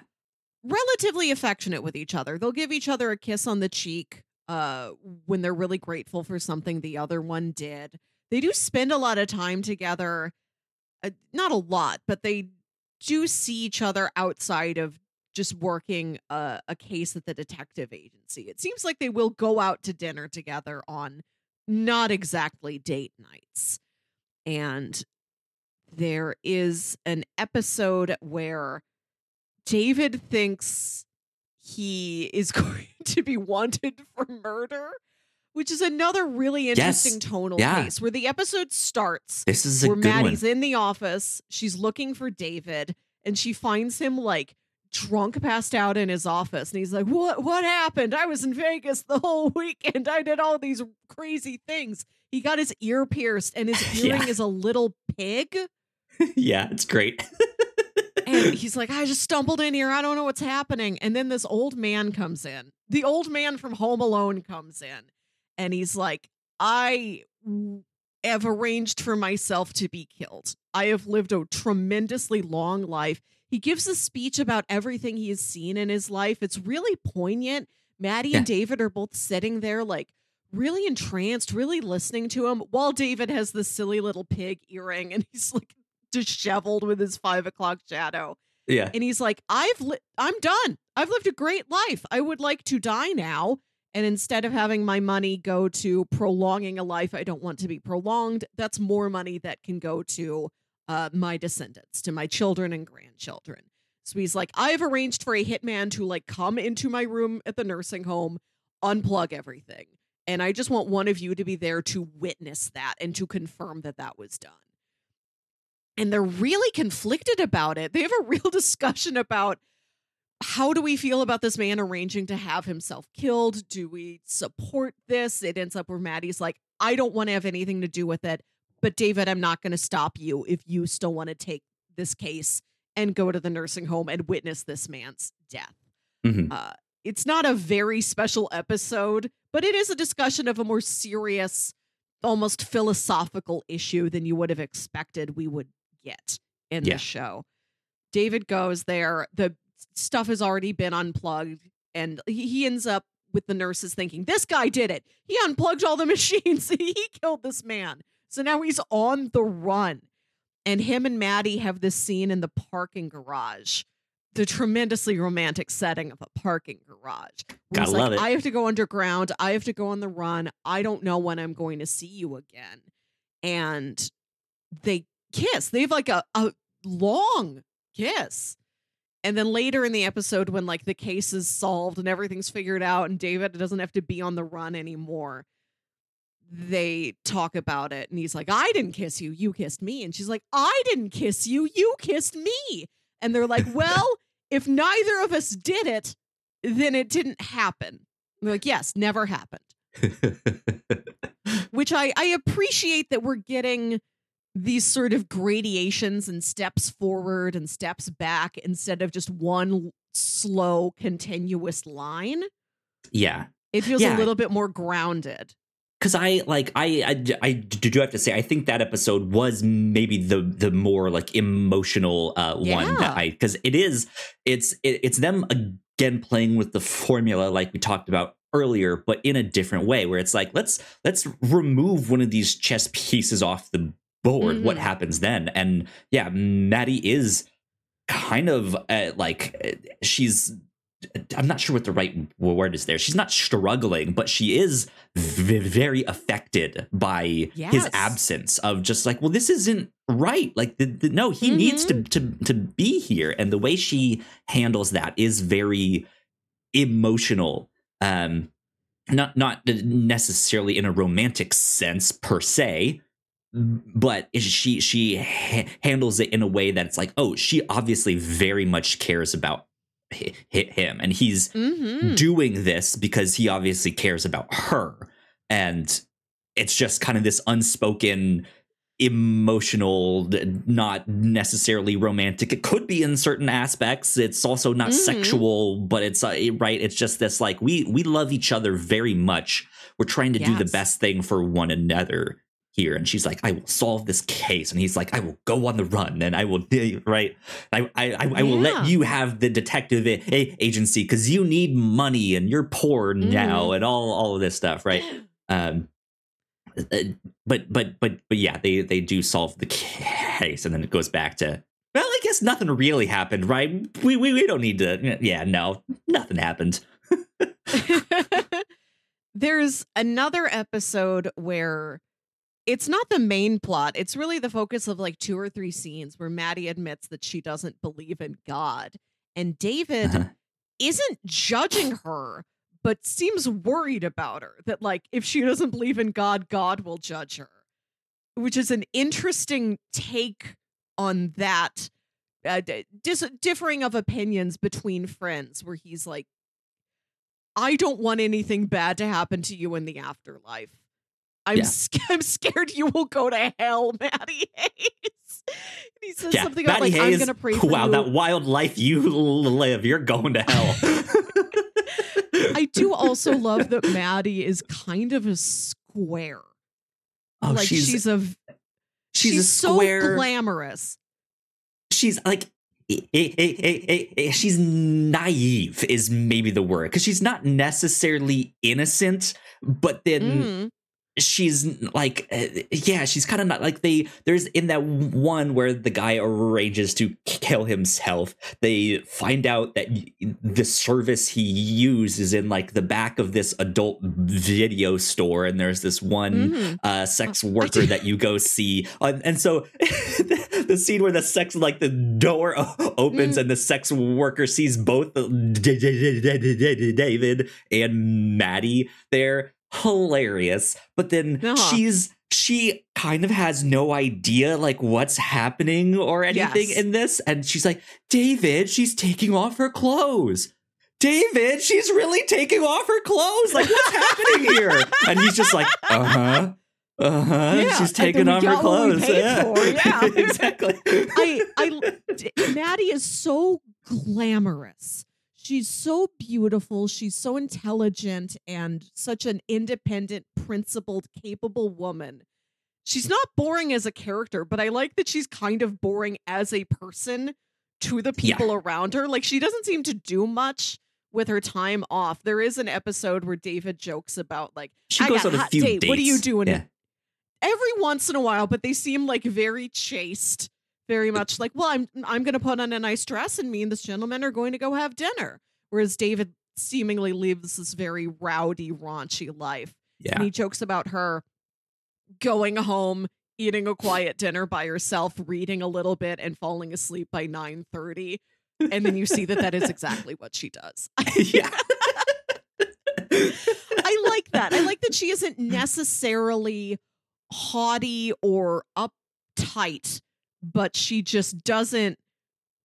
relatively affectionate with each other. They'll give each other a kiss on the cheek uh when they're really grateful for something the other one did. They do spend a lot of time together. Uh, not a lot, but they do see each other outside of just working a, a case at the detective agency. It seems like they will go out to dinner together on not exactly date nights. And there is an episode where David thinks he is going to be wanted for murder, which is another really interesting tonal Yeah. case where the episode starts this is a where good Maddie's one. in the office. She's looking for David and she finds him like drunk passed out in his office and he's like what what happened? I was in vegas the whole weekend. I did all these crazy things. He got his ear pierced and his Yeah. is a little pig. Yeah, it's great. and he's like i just stumbled in here. I don't know what's happening. And then this old man comes in. The old man from home alone comes in and he's like i have arranged for myself to be killed. I have lived a tremendously long life he gives a speech about everything he has seen in his life. It's really poignant. Maddie and david are both sitting there like really entranced really listening to him while david has this silly little pig earring and he's like disheveled with his five o'clock shadow. Yeah, and he's like i've li- i'm done. I've lived a great life. I would like to die now. And instead of having my money go to prolonging a life i don't want to be prolonged that's more money that can go to uh, my descendants to my children and grandchildren so he's like i've arranged for a hitman to like come into my room at the nursing home unplug everything and i just want one of you to be there to witness that and to confirm that that was done and they're really conflicted about it. They have a real discussion about how do we feel about this man arranging to have himself killed? Do we support this? It ends up where Maddie's like, I don't want to have anything to do with it. But David, I'm not going to stop you if you still want to take this case and go to the nursing home and witness this man's death. Mhm. Uh, it's not a very special episode, but it is a discussion of a more serious, almost philosophical issue than you would have expected we would get in Yeah. the show. David goes there. The stuff has already been unplugged, and he he ends up with the nurses thinking, This guy did it. He unplugged all the machines. he killed this man. So now he's on the run. And him and Maddie have this scene in the parking garage, the tremendously romantic setting of a parking garage. Gotta he's like, it. I have to go underground. I have to go on the run. I don't know when I'm going to see you again. And they kiss. They have like a, a long kiss. And then later in the episode, when like the case is solved and everything's figured out, and David doesn't have to be on the run anymore, they talk about it. And he's like, I didn't kiss you. You kissed me. And she's like, I didn't kiss you. You kissed me. And they're like, Well, if neither of us did it, then it didn't happen. And they're like, Yes, never happened which I, I appreciate that we're getting these sort of gradations and steps forward and steps back instead of just one slow continuous line yeah. it feels Yeah. a little bit more grounded because I like I, I I do have to say I think that episode was maybe the the more like emotional uh, one Yeah. that I because it is it's it, it's them again playing with the formula like we talked about earlier but in a different way where it's like let's let's remove one of these chess pieces off the board what Mhm. happens then and yeah Maddie is kind of uh, like uh, she's I'm not sure what the right word is there. She's not struggling, but she is v- very affected by his absence of just like, well, this isn't right. Like, the, the, no, he needs to, to to be here, and the way she handles that is very emotional. Um, not not necessarily in a romantic sense per se, but she she ha- handles it in a way that's like, oh, she obviously very much cares about hit him, and he's Mhm. doing this because he obviously cares about her, and it's just kind of this unspoken emotional not necessarily romantic. It could be in certain aspects. It's also not Mhm. sexual but it's uh, right? It's just this like we we love each other very much. We're trying to do the best thing for one another here. And she's like i will solve this case. And he's like i will go on the run and i will right? I i, I, I will let you have the detective a- a- agency because you need money and you're poor now and all all of this stuff right? Um uh, but but but but yeah they they do solve the case and then it goes back to well i guess nothing really happened right? We we, we don't need to yeah no nothing happened. There's another episode where it's not the main plot. It's really the focus of like two or three scenes where Maddie admits that she doesn't believe in God. And David Uh-huh. isn't judging her, but seems worried about her that, like, if she doesn't believe in God, God will judge her, which is an interesting take on that. Uh, dis- differing of opinions between friends, where he's like, I don't want anything bad to happen to you in the afterlife. I'm Yeah. sc- I'm scared you will go to hell, Maddie Hayes. he says yeah something about Maddie like I'm gonna pray for wow you. that wild life you live you're going to hell I do also love that Maddie is kind of a square. oh like she's she's, a she's, she's, a square so glamorous. she's like she's naive is maybe the word because she's not necessarily innocent but then Mm. She's like uh, yeah she's kind of not like they there's in that one where the guy arranges to kill himself they find out that the service he used is in like the back of this adult video store and there's this one Mhm. uh sex Oh, worker that you go see uh, and so the, the scene where the sex like the door opens Mm. and the sex worker sees both David and Maddie there hilarious but then Uh-huh. she's she kind of has no idea like what's happening or anything Yes. in this and she's like David she's taking off her clothes David, she's really taking off her clothes. Like, what's happening here? And he's just like, uh huh. Uh huh. Yeah, she's taking off her got what we clothes. yeah. for, yeah. exactly. I I Maddie is so glamorous. She's so beautiful. She's so intelligent and such an independent, principled, capable woman. She's not boring as a character, but I like that she's kind of boring as a person to the Yeah. people around her. Like she doesn't seem to do much with her time off. There is an episode where David jokes about like She goes on a few date. dates. What are you doing? Yeah. every once in a while, but they seem like very chaste, very much like, well, I'm I'm gonna put on a nice dress and me and this gentleman are going to go have dinner. Whereas David seemingly lives this very rowdy, raunchy life. Yeah. And he jokes about her going home, eating a quiet dinner by herself, reading a little bit, and falling asleep by 9:30. And then you see that that is exactly what she does. yeah. I like that. I like that she isn't necessarily haughty or uptight, but she just doesn't.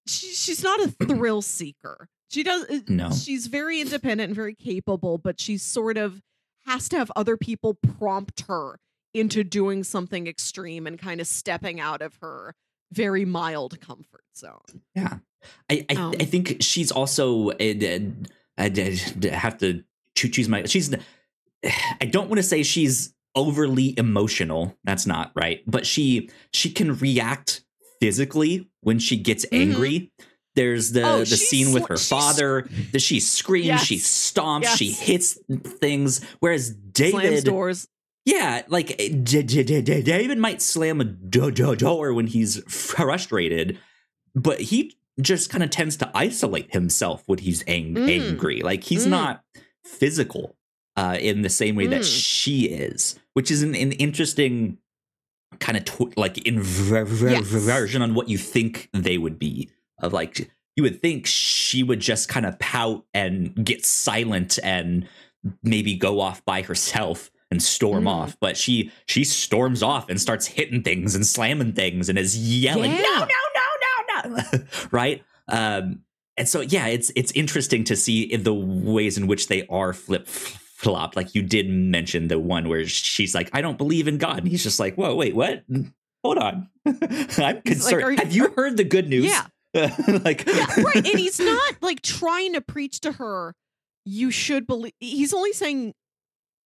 She, she's not a thrill seeker. She does. uh, No. She's very independent and very capable, but she's sort of has to have other people prompt her into doing something extreme and kind of stepping out of her very mild comfort zone. Yeah. I I, Um, I think she's also uh, I have to choose my she's I don't want to say she's overly emotional. That's not right. But she she can react physically when she gets Mhm. angry. There's the Oh, the scene with her father. That she screams, she Yes. stomps, she hits things. Whereas Slams David, doors. yeah, like eh, D- D- D- David might slam a do- do- door when he's frustrated, but he just kind of tends to isolate himself when he's ang- Mm. angry. Like he's Mm. not physical uh, in the same way that Mm. she is, which is an, an interesting kind of tw- like inver- Yes. version on what you think they would be. Of like you would think she would just kind of pout and get silent and maybe go off by herself and storm Mm. off but she she storms off and starts hitting things and slamming things and is yelling Yeah. no no no no no right um and so yeah, it's it's interesting to see the ways in which they are flip flopped. Like you did mention the one where she's like, "I don't believe in God," and he's just like, "Whoa, wait, what? Hold on, I'm concerned. Like, you, Have you heard the good news?" Yeah, like yeah, right. And he's not like trying to preach to her. You should believe. He's only saying,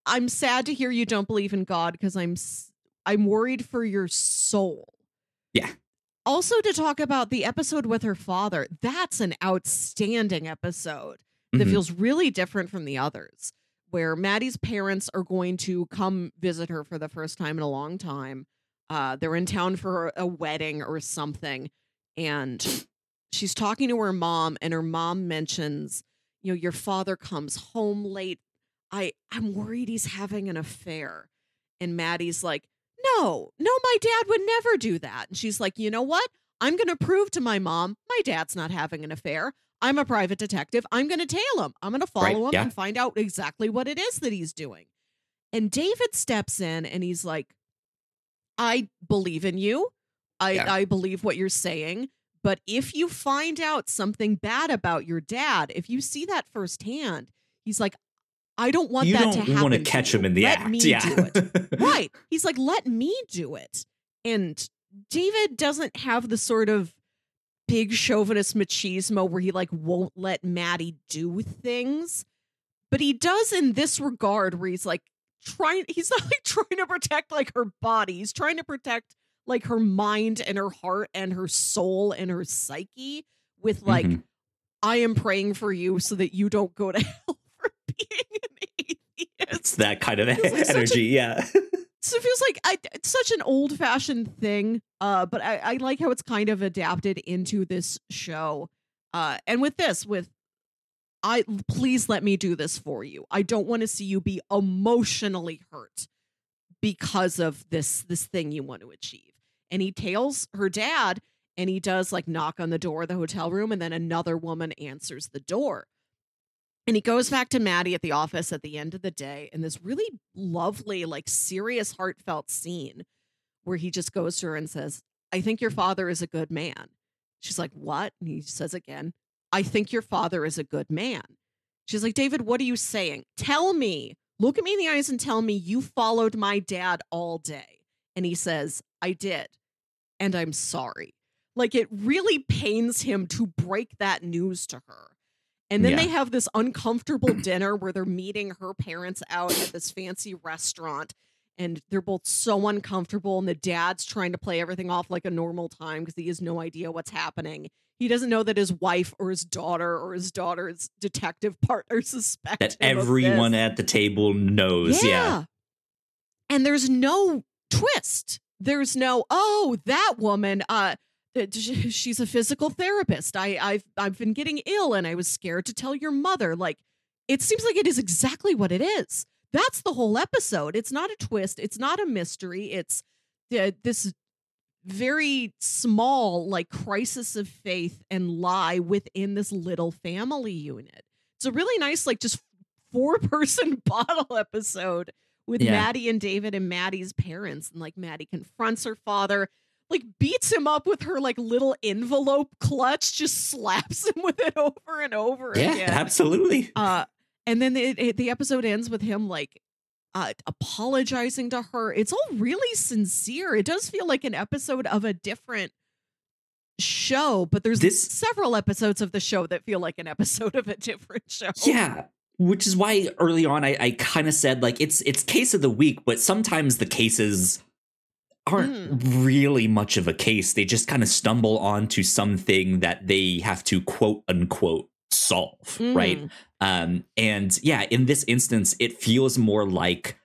"I'm sad to hear you don't believe in God because I'm I'm worried for your soul." Yeah. Also, to talk about the episode with her father, that's an outstanding episode that Mhm. feels really different from the others, where Maddie's parents are going to come visit her for the first time in a long time. Uh, they're in town for a wedding or something, and she's talking to her mom, and her mom mentions, you know, your father comes home late. I I'm worried he's having an affair. And Maddie's like, no, no, my dad would never do that. And she's like, you know what? I'm going to prove to my mom my dad's not having an affair. I'm a private detective. I'm going to tail him. I'm going to follow Right, him yeah. and find out exactly what it is that he's doing. And David steps in and he's like, I believe in you. I, Yeah. I believe what you're saying. But if you find out something bad about your dad, if you see that firsthand, he's like, I don't want you that don't to happen. You want to to catch him in the Let act. Me yeah. do it right. He's like, let me do it. And David doesn't have the sort of big chauvinist machismo where he like won't let Maddie do things. But he does in this regard where he's like trying he's not like trying to protect like her body. He's trying to protect like her mind and her heart and her soul and her psyche with like Mhm. I am praying for you so that you don't go to hell for being an atheist. it's that kind of like such a- energy. yeah. So it feels like I, it's such an old fashioned thing. Uh, but I, I like how it's kind of adapted into this show. Uh, and with this, with I please let me do this for you. I don't want to see you be emotionally hurt because of this this thing you want to achieve. And he tails her dad and he does like knock on the door of the hotel room and then another woman answers the door. And he goes back to Maddie at the office at the end of the day in this really lovely, like serious, heartfelt scene where he just goes to her and says, I think your father is a good man. She's like, What? And he says again, I think your father is a good man. She's like, David, what are you saying? Tell me, look at me in the eyes and tell me you followed my dad all day. And he says, I did. And I'm sorry. Like it really pains him to break that news to her. And then Yeah. they have this uncomfortable dinner where they're meeting her parents out at this fancy restaurant. And they're both so uncomfortable. And the dad's trying to play everything off like a normal time because he has no idea what's happening. He doesn't know that his wife or his daughter or his daughter's detective partner suspect That everyone at the table knows. Yeah. And there's no twist. There's no, oh, that woman, uh, she's a physical therapist. I, I've I've been getting ill and I was scared to tell your mother. Like, it seems like it is exactly what it is. That's the whole episode. It's not a twist. It's not a mystery. It's uh, this very small, like, crisis of faith and lie within this little family unit. It's a really nice, like, just four person bottle episode with Yeah. Maddie and David and Maddie's parents. And like Maddie confronts her father, like beats him up with her like little envelope clutch, just slaps him with it over and over Yeah, again. absolutely. Uh, and then the, it, the episode ends with him like uh, apologizing to her. It's all really sincere. It does feel like an episode of a different show, but there's This- several episodes of the show that feel like an episode of a different show. Yeah. Which is why early on I, I kind of said like it's it's case of the week, but sometimes the cases aren't really much of a case. They just kind of stumble onto something that they have to quote unquote solve, right? Mm. Um, and yeah, in this instance, it feels more like,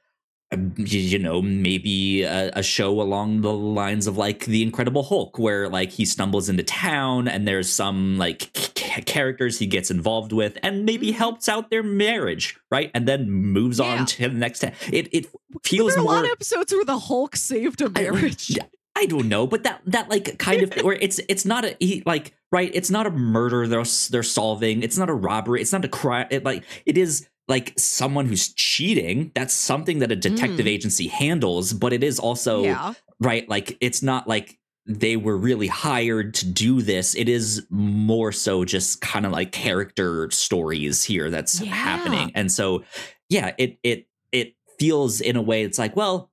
um, you know, maybe a, a show along the lines of like The Incredible Hulk, where like he stumbles into town and there's some like c- characters he gets involved with and maybe Mhm. helps out their marriage, right? And then moves Yeah. on to the next. ta- It it feels there a more. lot of episodes where the Hulk saved a marriage. yeah, I don't know, but that that like kind of where it's it's not a he, like right. It's not a murder they're they're solving. It's not a robbery. It's not a crime. It like it is like someone who's cheating. That's something that a detective Mm. agency handles. But it is also yeah. right. Like it's not like they were really hired to do this. It is more so just kind of like character stories here that's Yeah. happening. And so yeah, it it it feels in a way it's like, well,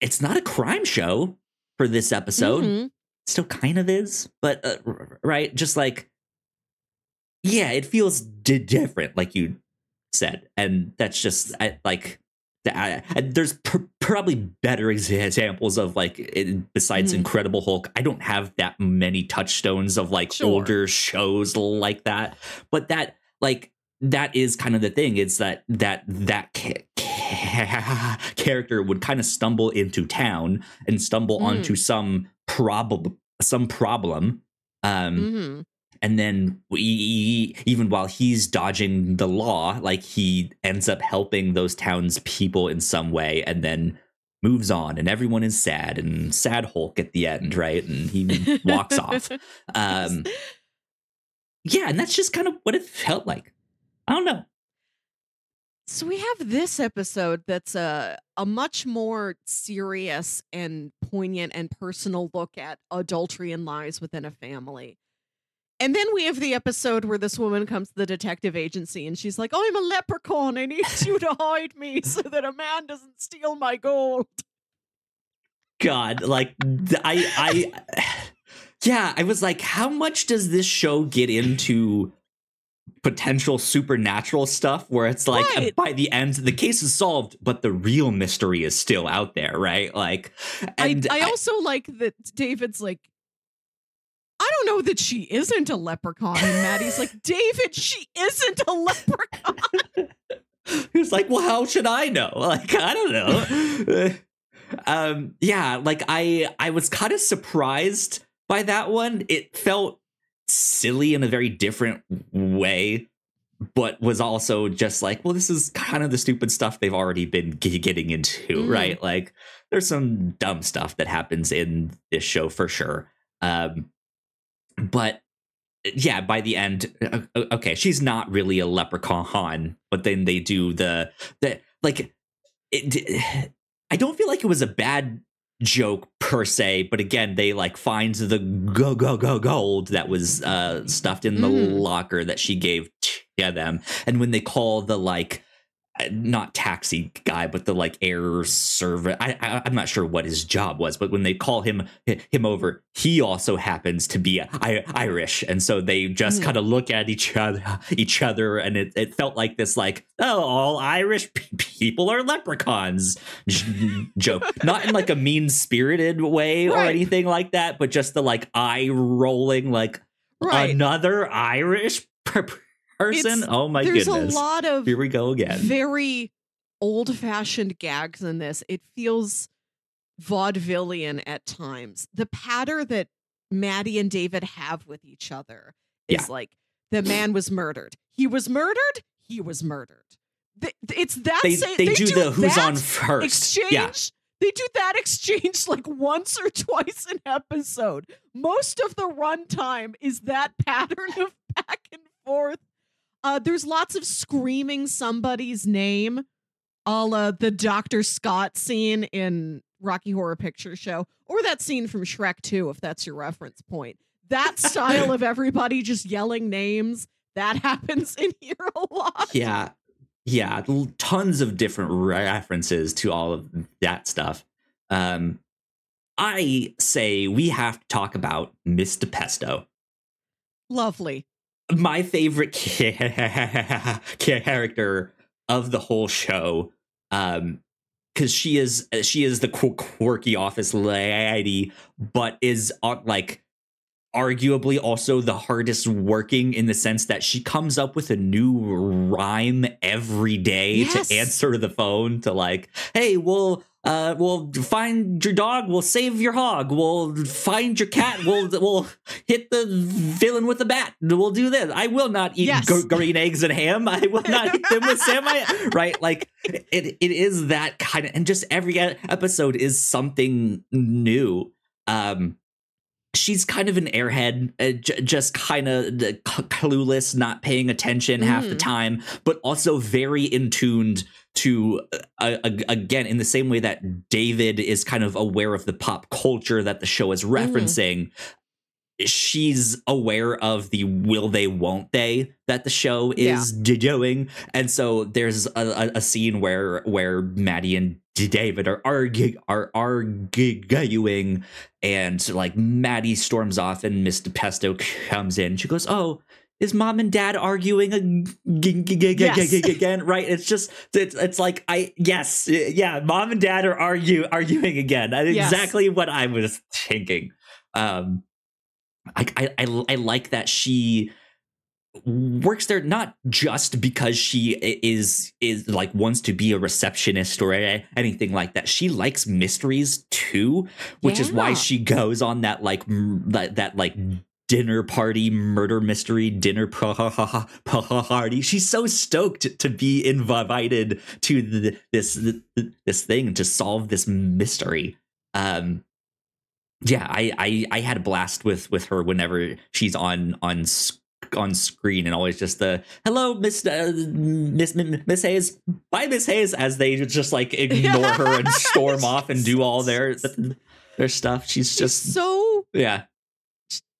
it's not a crime show for this episode. Mhm. Still kind of is, but uh, right, just like yeah, it feels d- different like you said. And that's just I, like the- I, I- there's pr- probably better examples of like it, besides Mhm. Incredible Hulk. I don't have that many touchstones of like Sure. older shows like that, but that like that is kind of the thing. It's that that that ca- character would kind of stumble into town and stumble Mm. onto some problem some problem. Um, Mhm. and then we, even while he's dodging the law like he ends up helping those townspeople in some way and then moves on and everyone is sad and sad hulk at the end right and he walks off um yeah and that's just kind of what it felt like i don't know So we have this episode that's a a much more serious and poignant and personal look at adultery and lies within a family. And then we have the episode where this woman comes to the detective agency and she's like, "I'm a leprechaun. I need you to hide me so that a man doesn't steal my gold." god like i i yeah i was like how much does this show get into potential supernatural stuff where it's like Right. by the end the case is solved but the real mystery is still out there right like and I, I also like that David's like, I don't know that she isn't a leprechaun. And Maddie's like, David, she isn't a leprechaun. he was like, "Well, how should I know? Like, I don't know." um, yeah, like I, I was kind of surprised by that one. It felt silly in a very different way, but was also just like, well, this is kind of the stupid stuff they've already been g- getting into, Mm. right? Like, there's some dumb stuff that happens in this show for sure. Um, but yeah, by the end, uh, uh, okay, she's not really a leprechaun, but then they do the the like. It, I don't feel like it was a bad joke per se, but again, they like find the go go go gold that was uh stuffed in the Mhm. locker that she gave to them, and when they call the like. Not taxi guy, but the like air servant. I, I I'm not sure what his job was, but when they call him him over, he also happens to be I, Irish, and so they just Mhm. kind of look at each other, each other, and it, it felt like this like oh, all Irish people are leprechauns j- joke, not in like a mean spirited way or anything like that, but just the like eye rolling like Right. another Irish per- person. It's- oh my There's goodness, a lot of here we go again. very old fashioned gags in this. It feels vaudevillian at times. The patter that Maddie and David have with each other is Yeah. like the man was murdered. He was murdered. He was murdered. It's that they same- they, do, the who's on first. exchange. Yeah. They do that exchange like once or twice an episode. Most of the runtime is that pattern of back and forth. Uh, there's lots of screaming somebody's name, a la the Dr. Scott scene in Rocky Horror Picture Show, or that scene from Shrek 2, if that's your reference point. That style of everybody just yelling names, that happens in here a lot. yeah yeah tons of different references to all of that stuff um i say we have to talk about miss DiPesto Lovely. My favorite character of the whole show um because she is she is the qu- quirky office lady but is uh, like arguably also the hardest working in the sense that she comes up with a new rhyme every day Yes. to answer the phone to like hey we'll uh we'll find your dog we'll save your hog we'll find your cat we'll we'll hit the villain with a bat we'll do this. I will not eat Yes. gr- green eggs and ham. I will not eat them with semi right? Like it it is that kind of and just every episode is something new. Um she's kind of an airhead uh, j- just kind of c- clueless not paying attention half the Mhm. time but also very in tuned to uh, again, in the same way that David is kind of aware of the pop culture that the show is referencing, mm. She's aware of the will they, won't they that the show is yeah. doing. And so there's a, a, scene where where Maddie and David are arguing, are arguing, and like Maddie storms off, and mr pesto comes in. She goes, "Oh, is mom and dad arguing again right it's just it's, it's like i yes yeah mom and dad are argue arguing again yes. exactly what i was thinking um I, I i like that she works there not just because she is is like wants to be a receptionist or anything like that. She likes mysteries too which yeah. is why she goes on that like that, that like dinner party murder mystery dinner party she's so stoked to be invited to the, this this thing to solve this mystery. Um yeah I, I i had a blast with with her whenever she's on on on screen and always just the hello miss uh, miss miss hayes. Bye miss hayes as they just like ignore her and storm off and do all their their stuff. She's just so yeah.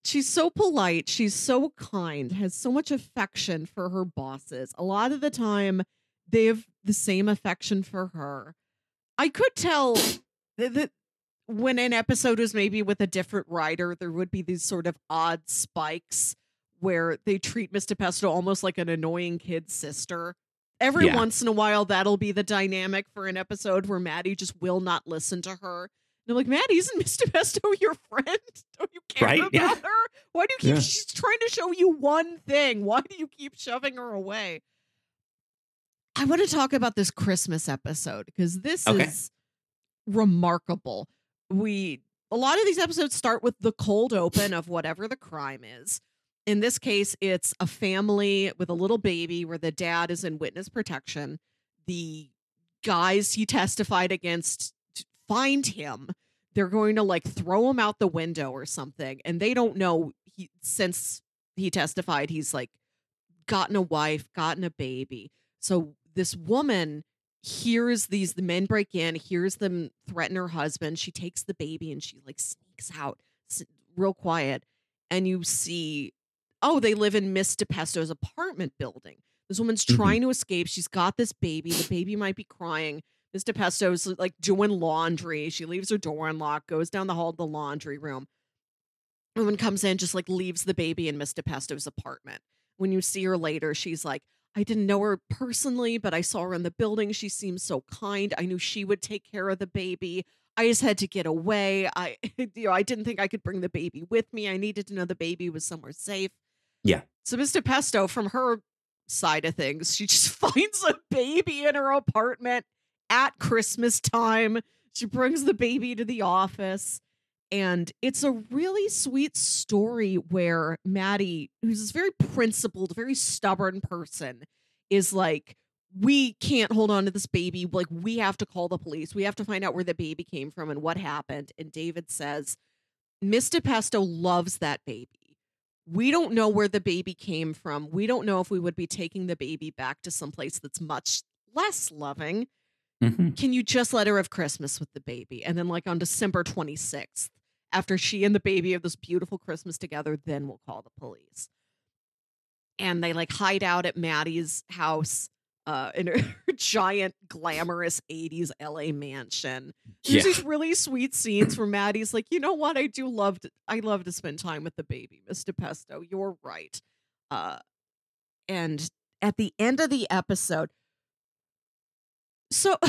she's so polite. She's so kind has so much affection for her bosses. A lot of the time they have the same affection for her. I could tell that when an episode was maybe with a different writer there would be these sort of odd spikes where they treat Mr. DiPesto almost like an annoying kid sister every yeah. once in a while that'll be the dynamic for an episode where maddie just will not listen to her I'm like, Maddie, isn't Mr. Pesto your friend? Don't you care right? about yeah. her? Why do you keep? Yeah. She's trying to show you one thing. Why do you keep shoving her away? I want to talk about this Christmas episode because this okay. is remarkable. We a lot of these episodes start with the cold open of whatever the crime is. In this case, it's a family with a little baby where the dad is in witness protection. The guys he testified against find him, they're going to like throw him out the window or something. And they don't know he since he testified he's like gotten a wife, gotten a baby. So this woman hears these the men break in, hears them threaten her husband. She takes the baby and she like sneaks out real quiet. And you see, oh, they live in Miss DiPesto's apartment building. This woman's mm-hmm. trying to escape. She's got this baby. The baby might be crying. Miss DiPesto's like doing laundry. She leaves her door unlocked, goes down the hall to the laundry room. Woman comes in, just like leaves the baby in Miss DiPesto's apartment. When you see her later, she's like, I didn't know her personally, but I saw her in the building. She seemed so kind. I knew she would take care of the baby. I just had to get away. I you know, I didn't think I could bring the baby with me. I needed to know the baby was somewhere safe. Yeah. So Mr. Pesto from her side of things, she just finds a baby in her apartment at Christmas time. She brings the baby to the office. And it's a really sweet story where Maddie, who's this very principled, very stubborn person, is like, we can't hold on to this baby. Like, we have to call the police. We have to find out where the baby came from and what happened. And David says, Miss DiPesto loves that baby. We don't know where the baby came from. We don't know if we would be taking the baby back to some place that's much less loving. Mm-hmm. Can you just let her have Christmas with the baby? And then, like on December 26th, after she and the baby have this beautiful Christmas together, then we'll call the police. And they like hide out at Maddie's house uh, in a giant, glamorous 80s LA mansion. There's yeah. these really sweet scenes where Maddie's like, you know what? I do love to, I love to spend time with the baby, Mr. Pesto. You're right. Uh, and at the end of the episode, so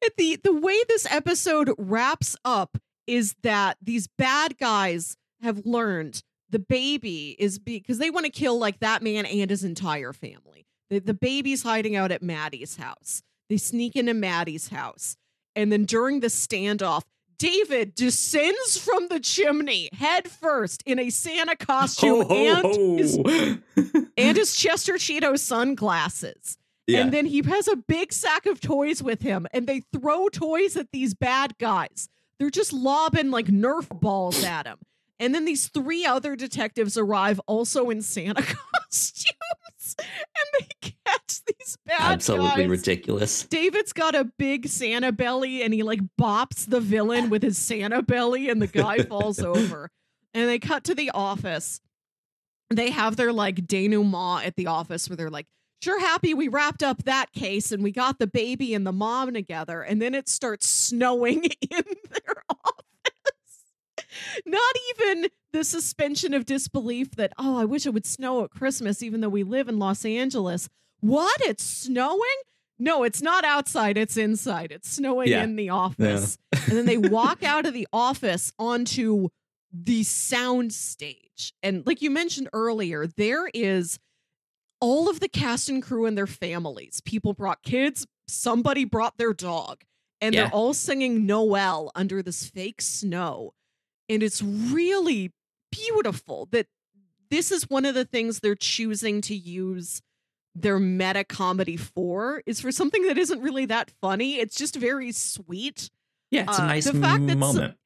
the the way this episode wraps up is that these bad guys have learned the baby is because they want to kill like that man and his entire family. The, the baby's hiding out at Maddie's house. They sneak into Maddie's house. And then during the standoff, David descends from the chimney head first in a Santa costume oh, and, oh. His, and his Chester Cheetah sunglasses. Yeah. And then he has a big sack of toys with him, and they throw toys at these bad guys. They're just lobbing like Nerf balls at him. And then these three other detectives arrive also in Santa costumes, and they catch these bad guys. Absolutely guys. ridiculous. David's got a big Santa belly and he like bops the villain with his Santa belly and the guy falls over. And they cut to the office. They have their like denouement at the office where they're like, sure happy we wrapped up that case and we got the baby and the mom together. And then it starts snowing in their office. Not even the suspension of disbelief that, oh, I wish it would snow at Christmas, even though we live in Los Angeles. What? It's snowing? No, it's not outside, it's inside. It's snowing Yeah. in the office. and then they walk out of the office onto the sound stage. And like you mentioned earlier, there is all of the cast and crew and their families. People brought kids, somebody brought their dog, and Yeah. they're all singing Noel under this fake snow. And it's really beautiful that this is one of the things they're choosing to use their meta comedy for is for something that isn't really that funny. It's just very sweet. Yeah, it's a Uh, nice the fact that moment.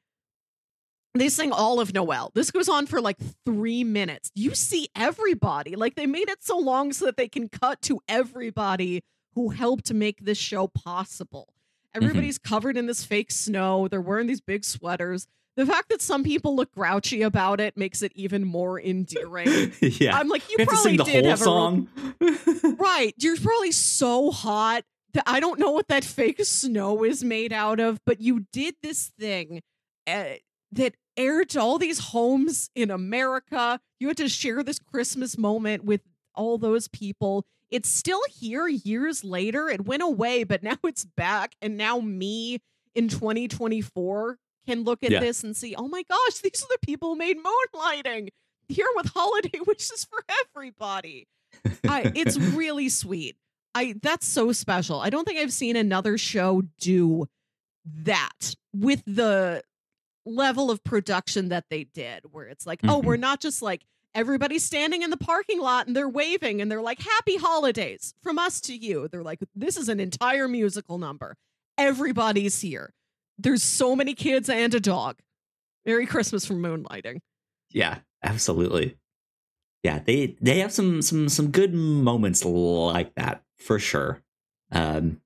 They sing all of Noel. This goes on for like three minutes. You see everybody. Like they made it so long so that they can cut to everybody who helped make this show possible. Mm-hmm. Everybody's covered in this fake snow. They're wearing these big sweaters. The fact that some people look grouchy about it makes it even more endearing. yeah. I'm like, you we probably sing the did whole have a real- song. right. You're probably so hot that I don't know what that fake snow is made out of, but you did this thing uh, that aired to all these homes in America. You had to share this Christmas moment with all those people. It's still here years later. It went away, but now it's back. And now me in 2024 can look at Yeah. this and see, oh my gosh, these are the people who made moonlighting here with holiday wishes for everybody. I, it's really sweet. I that's so special. I don't think I've seen another show do that with the level of production that they did, where it's like, oh, Mhm. we're not just like everybody's standing in the parking lot and they're waving and they're like, happy holidays from us to you. They're like, this is an entire musical number. Everybody's here. There's so many kids and a dog. Merry Christmas from Moonlighting. yeah, absolutely. Yeah, they they have some some some good moments like that for sure. Um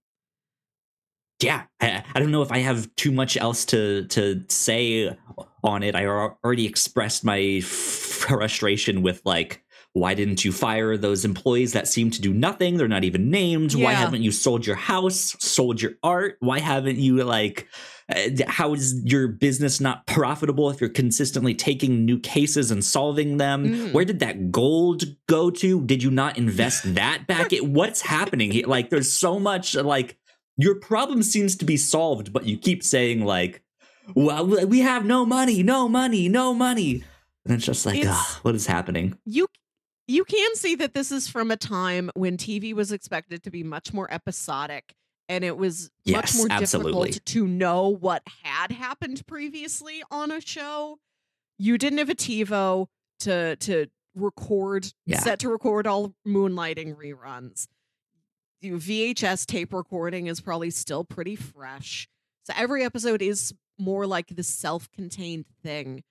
yeah, I, I don't know if I have too much else to to say on it. I already expressed my frustration with like why didn't you fire those employees that seem to do nothing? They're not even named. Why haven't you sold your house, sold your art? Why haven't you like uh, how is your business not profitable if you're consistently taking new cases and solving them? Mhm. Where did that gold go to? Did you not invest that back? It, what's happening here? Like, there's so much like your problem seems to be solved, but you keep saying like, "Well, we have no money, no money, no money," and it's just like, It's- "Ugh, what is happening? you you can see that this is from a time when TV was expected to be much more episodic and it was much Yes, more absolutely. difficult to know what had happened previously on a show. You didn't have a TiVo to to record Yeah. set to record all moonlighting reruns. You- VHS tape recording is probably still pretty fresh. So every episode is more like the self-contained thing.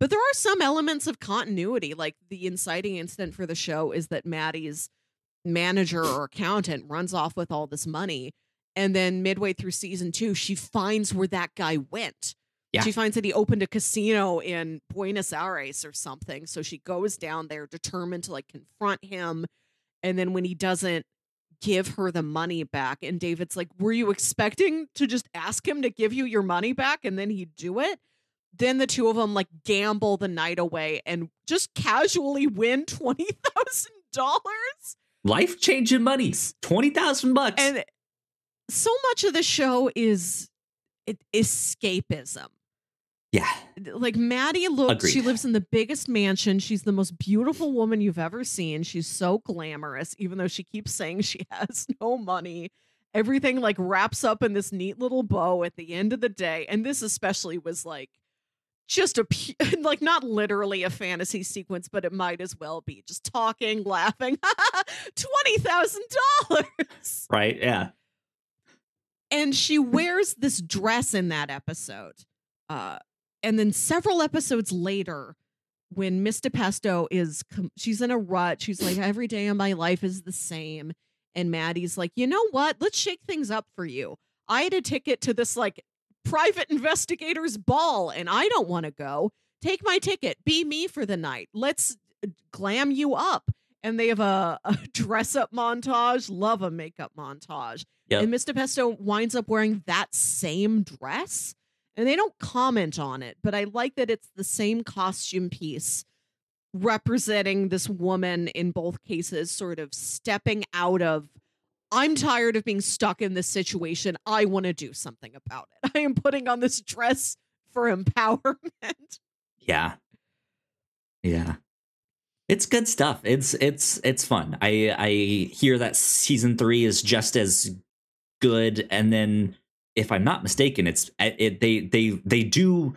But there are some elements of continuity, like the inciting incident for the show is that Maddie's manager or accountant runs off with all this money. And then midway through season two, she finds where that guy went. Yeah. She finds that he opened a casino in Buenos Aires or something. So she goes down there determined to like confront him. And then when he doesn't give her the money back, and David's like, Were you expecting to just ask him to give you your money back and then he'd do it? Then the two of them like gamble the night away and just casually win twenty thousand dollars. Life changing money, twenty thousand bucks." And so much of the show is escapism. Yeah, Like Maddie looks, she lives in the biggest mansion. She's the most beautiful woman you've ever seen. She's so glamorous, even though she keeps saying she has no money. Everything like wraps up in this neat little bow at the end of the day. And this especially was like just a like not literally a fantasy sequence, but it might as well be just talking, laughing. Twenty thousand dollars. right. Yeah, and she wears this dress in that episode. Uh, and then several episodes later, when Miss DiPesto is, she's in a rut. She's like, every day of my life is the same. And Maddie's like, you know what? Let's shake things up for you. I had a ticket to this like private investigators ball and I don't want to go. Take my ticket. Be me for the night. Let's uh, glam you up. And they have a, a dress up montage. Love a makeup montage. Yep. And Mr. Pesto winds up wearing that same dress. And they don't comment on it, but I like that it's the same costume piece representing this woman in both cases, sort of stepping out of, I'm tired of being stuck in this situation. I want to do something about it. I am putting on this dress for empowerment. Yeah. Yeah. It's good stuff. It's it's it's fun. I I hear that season 3 is just as good and then if I'm not mistaken it's it they they they do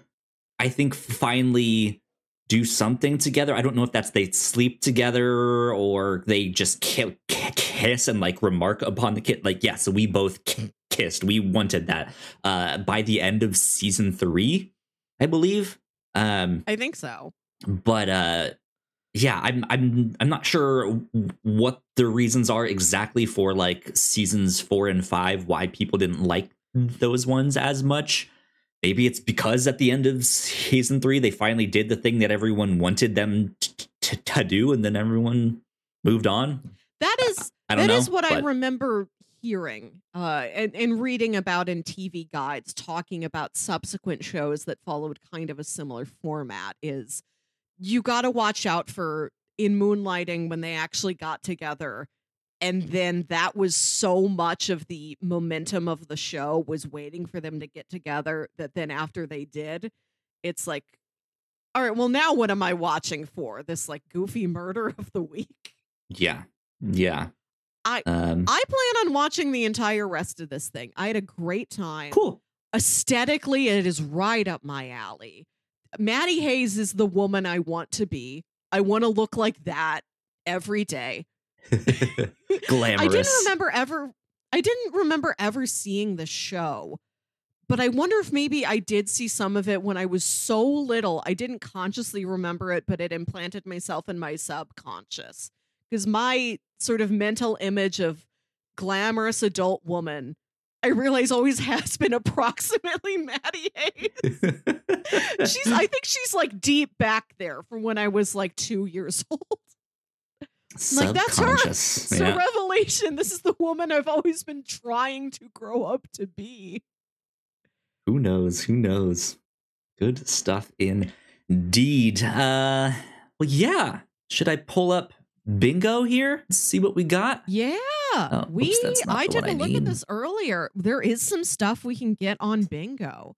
I think finally do something together. I don't know if that's they sleep together or they just ki- kiss and like remark upon the kid. Like, yeah, so we both ki- kissed. We wanted that. Uh, by the end of season three, I believe. Um, I think so. but uh, yeah, I'm I'm I'm not sure what the reasons are exactly for like seasons four and five why people didn't like those ones as much. Maybe it's because at the end of season three they finally did the thing that everyone wanted them t- t- to do and then everyone moved on. That is That know is what I remember hearing uh, and, and reading about in TV guides talking about subsequent shows that followed kind of a similar format is you got to watch out for in moonlighting when they actually got together and then that was so much of the momentum of the show was waiting for them to get together that then after they did it's like all right well now what am i watching for this like goofy murder of the week yeah yeah I- um I plan on watching the entire rest of this thing. I had a great time. cool Aesthetically, it is right up my alley. Maddie Hayes is the woman I want to be. I want to look like that every day. Glamorous I didn't remember ever I didn't remember ever seeing the show. But I wonder if maybe I did see some of it when I was so little. I didn't consciously remember it, but it implanted myself in my subconscious. Because my sort of mental image of glamorous adult woman, I realize always has been approximately Maddie Hayes. She's I think she's like deep back there from when I was like two years old. Like, that's her. It's yeah. a revelation. This is the woman I've always been trying to grow up to be. who knows who knows good stuff indeed uh well yeah should i pull up bingo here see what we got Yeah. Oh, we oops, I took a I look need. at this earlier. There is some stuff we can get on bingo.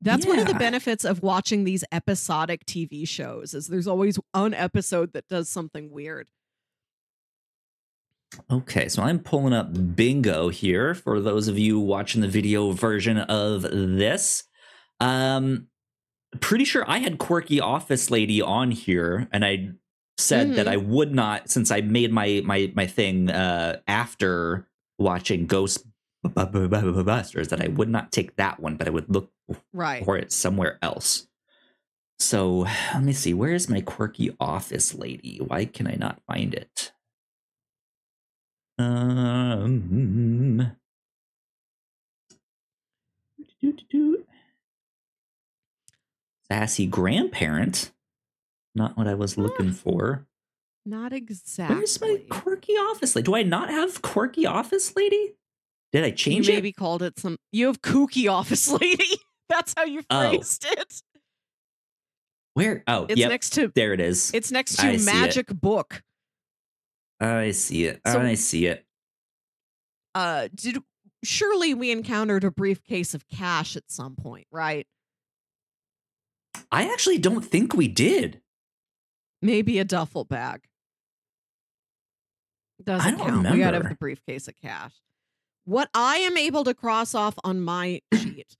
That's one of the benefits of watching these episodic TV shows is there's always one episode that does something weird. Okay, so I'm pulling up bingo here for those of you watching the video version of this. Um pretty sure I had quirky office lady on here and I said that Mhm. I would not since I made my my my thing uh after watching Ghost Busters that I would not take that one, but I would look Right. for it somewhere else. So let me see. Where's my quirky office lady? Why can I not find it? Um. Sassy grandparent. Not what I was looking Ah. for. Not exactly. Where's my quirky office lady? Do I not have quirky office lady? Did I you change it? maybe called it some you have kooky office lady. That's how you Oh. phrased it. Where? Oh, It's yep. next to there it is. it's next to it. magic book. I see it. So- I see it. Uh did surely we encountered a briefcase of cash at some point, right? I actually don't think we did. Maybe a duffel bag. Doesn't I don't count. We gotta have remember. the briefcase of cash. What I am able to cross off on my sheet,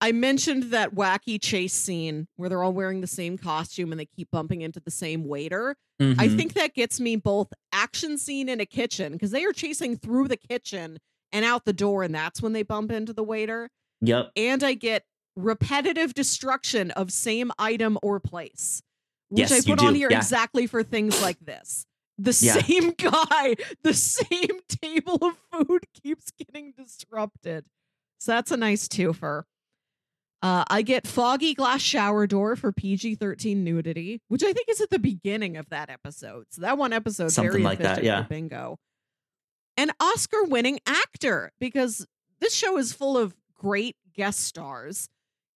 I mentioned that wacky chase scene where they're all wearing the same costume and they keep bumping into the same waiter. I Mhm. think that gets me both action scene in a kitchen because they are chasing through the kitchen and out the door, and that's when they bump into the waiter. Yep. And I get repetitive destruction of same item or place, which Yes, I put on here Yeah. exactly for things like this. The Yeah. same guy, the same table of food keeps getting disrupted. So that's a nice twofer. Uh, I get foggy glass shower door for PG 13 nudity, which I think is at the beginning of that episode. So that one episode, Something like that, yeah. bingo. An Oscar winning actor, because this show is full of great guest stars,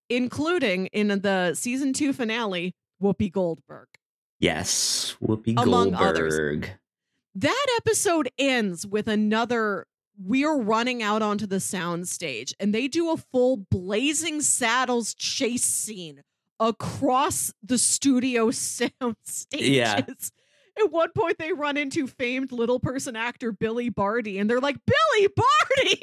including in the season two finale, Whoopi Goldberg. Yes, Whoopi Among others. Goldberg. That episode ends with another we're running out onto the sound stage and they do a full blazing saddles chase scene across the studio sound stages. Yeah. At one point they run into famed little person actor Billy Barty and they're like, Billy Barty!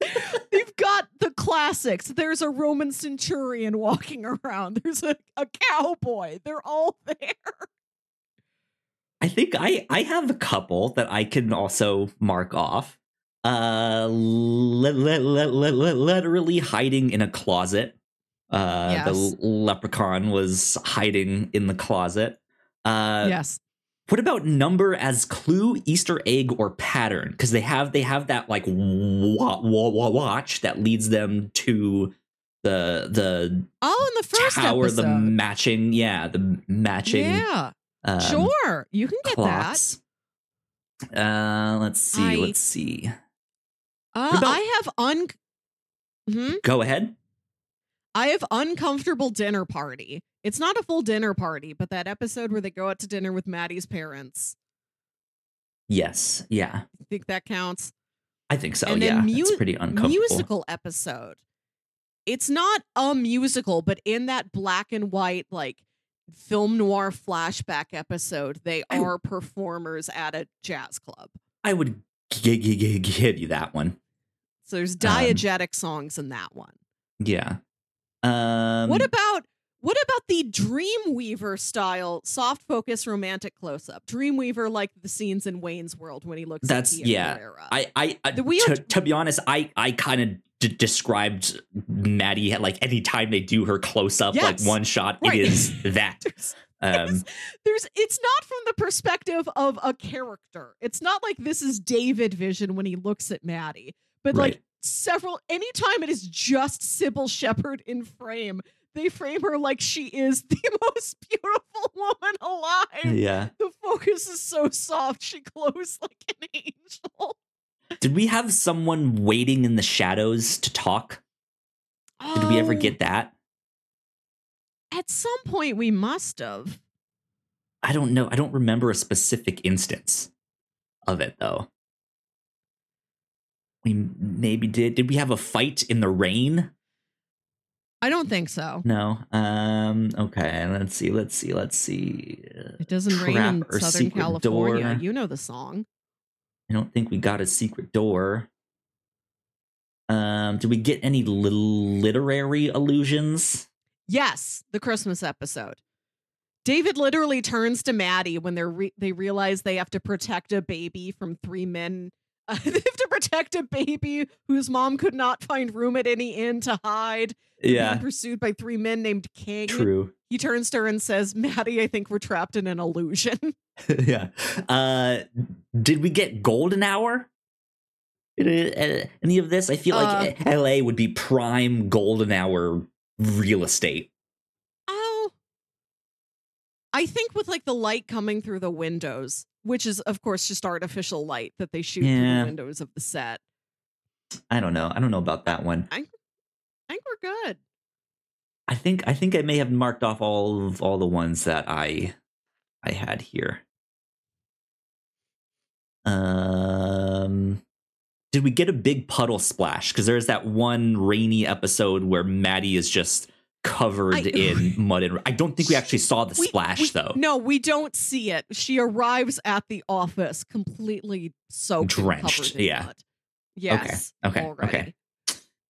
They've got the classics. There's a Roman centurion walking around. There's a, a cowboy. They're all there. I think I I have a couple that I can also mark off. Uh, li- li- li- li- li- literally hiding in a closet. Uh, Yes. the leprechaun was hiding in the closet. Uh, yes. What about number as clue, Easter egg, or pattern? Because they have they have that like wa- wa- wa- watch that leads them to the the Oh, in the first tower, episode. the matching, yeah, the matching. yeah, um, sure. You can get clocks. Uh, let's see. I- let's see. Uh, about- I have un. Hmm? Go ahead. I have uncomfortable dinner party. It's not a full dinner party, but that episode where they go out to dinner with Maddie's parents. Yes. Yeah. I think that counts. I think so. And yeah. mu- it's pretty uncomfortable. Musical episode. It's not a musical, but in that black and white like film noir flashback episode, they I- are performers at a jazz club. I would g- g- g- give you that one. So there's Um, diegetic songs in that one. Yeah. Um. What about what about the Dreamweaver style soft focus romantic close up? Dreamweaver like the scenes in Wayne's World when he looks That's- yeah. I, I, I to, to be honest, I, I kind of d- described Maddie like anytime they do her close up, like one shot, Right. it is that. There's- Um, there's it's not from the perspective of a character. It's not like this is David vision when he looks at Maddie, but like Right. several anytime it is just Cybill Shepherd in frame, they frame her like she is the most beautiful woman alive. yeah. The focus is so soft, she glows like an angel. Did we have someone waiting in the shadows to talk? Did we ever Oh, get that? At some point, we must have. I don't know. I don't remember a specific instance of it though. We maybe did. Did we have a fight in the rain? I don't think so. No. Um. Okay. Let's see. Let's see. Let's see. It doesn't rain in Southern California. door. You know the song. I don't think we got a secret door. Um. Did we get any literary allusions? Yes, the Christmas episode. David literally turns to Maddie when they're re- they realize they have to protect a baby from three men. Uh, they have to protect a baby whose mom could not find room at any inn to hide. Being pursued by three men named King. True. He turns to her and says, "Maddie, I think we're trapped in an illusion." yeah. Uh, did we get golden hour? Uh, any of this? I feel like LA would be prime golden hour real estate. Oh. I think with like the light coming through the windows, which is of course just artificial light that they shoot through the windows of the set. I don't know. I don't know about that one. I think we're good. I think I think I may have marked off all of all the ones that I I had here. Um did we get a big puddle splash? Because there's that one rainy episode where Maddie is just covered I- in mud and I don't think we actually saw the We- splash we- though. No, we don't see it. She arrives at the office completely soaked, Drenched, yeah. mud. Yes. okay, already. okay.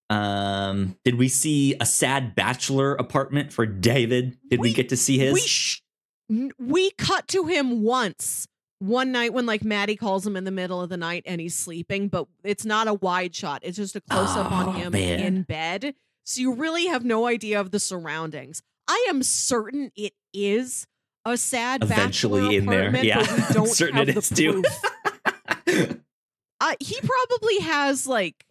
Um did we see a sad bachelor apartment for David? Did we, We- get to see his? We sh- we cut to him once one night when like Maddie calls him in the middle of the night and he's sleeping, but it's not a wide shot. It's just a close up Oh, on him man. in bed. So you really have no idea of the surroundings. I am certain it is a sad Eventually in there, yeah. but we don't Certain have it the is too. Uh, he probably has like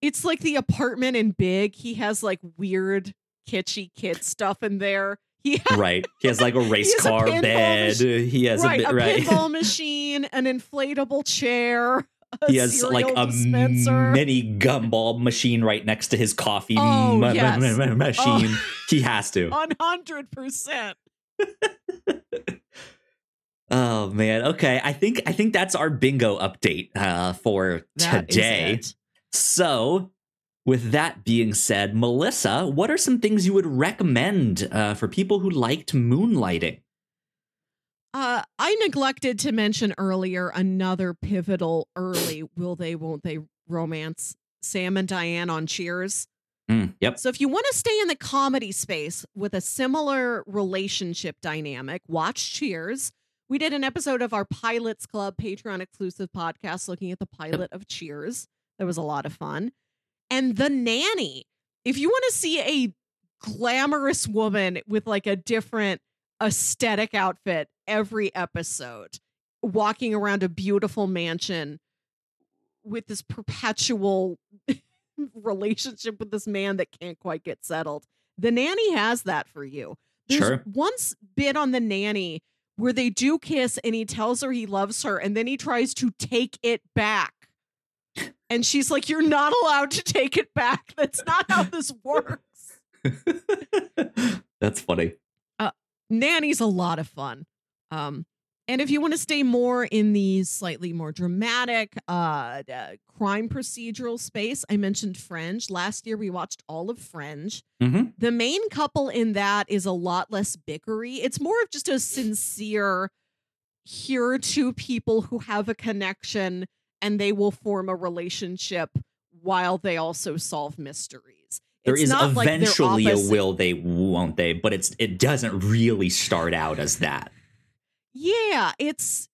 it's like the apartment in Big. He has like weird kitschy kid stuff in there. He has right. He has like a race a car pinball bed. He has right, a bit a right. pinball machine, an inflatable chair. He has like a dispenser. mini gumball machine right next to his coffee Oh, ma- yes. ma- ma- machine. He has to. One hundred percent. Oh man. Okay. I think I think that's our bingo update uh, for today. So, with that being said, Melissa, what are some things you would recommend uh, for people who liked moonlighting? Uh, I neglected to mention earlier another pivotal early will they won't they romance Sam and Diane on Cheers. Mm, yep. So if you want to stay in the comedy space with a similar relationship dynamic, watch Cheers. We did an episode of our Pilots Club Patreon exclusive podcast looking at the pilot of Cheers. That was a lot of fun. And The Nanny. If you want to see a glamorous woman with like a different aesthetic outfit every episode, walking around a beautiful mansion with this perpetual relationship with this man that can't quite get settled. The nanny has that for you. There's Sure. once bit on the nanny where they do kiss and he tells her he loves her and then he tries to take it back. And she's like, You're not allowed to take it back. That's not how this works. that's funny. Nanny's a lot of fun. Um, and if you want to stay more in the slightly more dramatic uh, uh, crime procedural space, I mentioned Fringe. Last year we watched all of Fringe. hmm The main couple in that is a lot less bickery. It's more of just a sincere, here are two people who have a connection and they will form a relationship while they also solve mysteries. There It's is not like eventually a will they won't they, but it's it doesn't really start out as that. Yeah, it's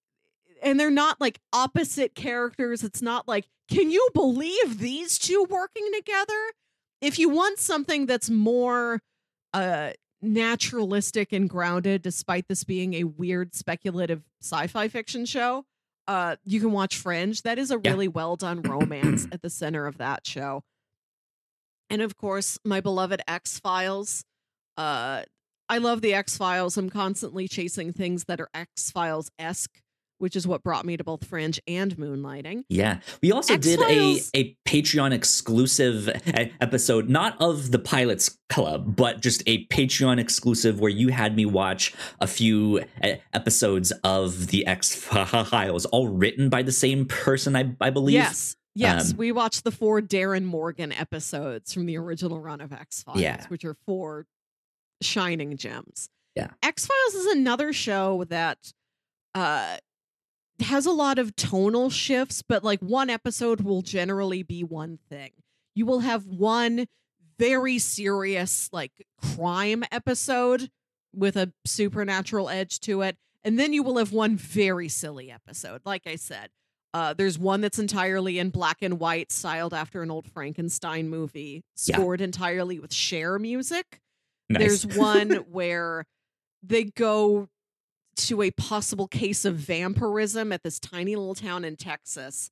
and they're not like opposite characters. It's not like, can you believe these two working together? If you want something that's more uh naturalistic and grounded despite this being a weird speculative sci-fi fiction show, uh you can watch Fringe. That is a Yeah. really well done romance at the center of that show. And of course, my beloved X-Files. Uh I love the X Files. I'm constantly chasing things that are X Files esque, which is what brought me to both Fringe and Moonlighting. Yeah. We also did a, X-Files- a Patreon exclusive episode, not of the Pilots Club, but just a Patreon exclusive where you had me watch a few episodes of the X Files, all written by the same person, I, I believe. Yes. Yes. Um, we watched the four Darin Morgan episodes from the original run of X Files, Yeah. which are four shining gems. Yeah. X Files is another show that uh has a lot of tonal shifts, but like one episode will generally be one thing. You will have one very serious like crime episode with a supernatural edge to it, and then you will have one very silly episode. Like I said, uh, there's one that's entirely in black and white, styled after an old Frankenstein movie, Yeah. scored entirely with Cher music. Nice. There's one where they go to a possible case of vampirism at this tiny little town in Texas.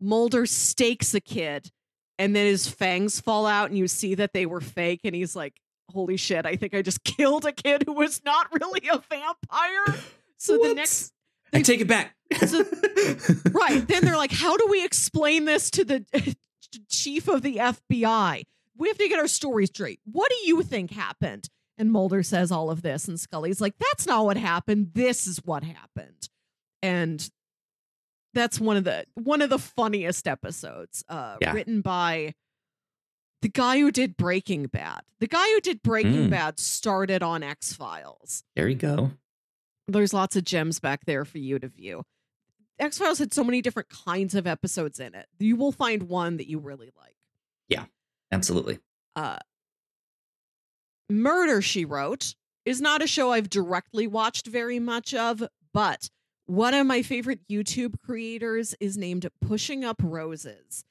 Mulder stakes a kid, and then his fangs fall out, and you see that they were fake. And he's like, Holy shit, I think I just killed a kid who was not really a vampire. So the What? next I take it back. So- right then they're like how do we explain this to the chief of the fbi we have to get our story straight what do you think happened and mulder says all of this and scully's like that's not what happened this is what happened and that's one of the one of the funniest episodes uh Yeah. written by the guy who did breaking bad the guy who did breaking Mm. bad started on x-files there you go. there's lots of gems back there for you to view. X Files had so many different kinds of episodes in it. You will find one that you really like. Yeah, absolutely. Uh, Murder She Wrote is not a show I've directly watched very much of, but one of my favorite YouTube creators is named Pushing Up Roses.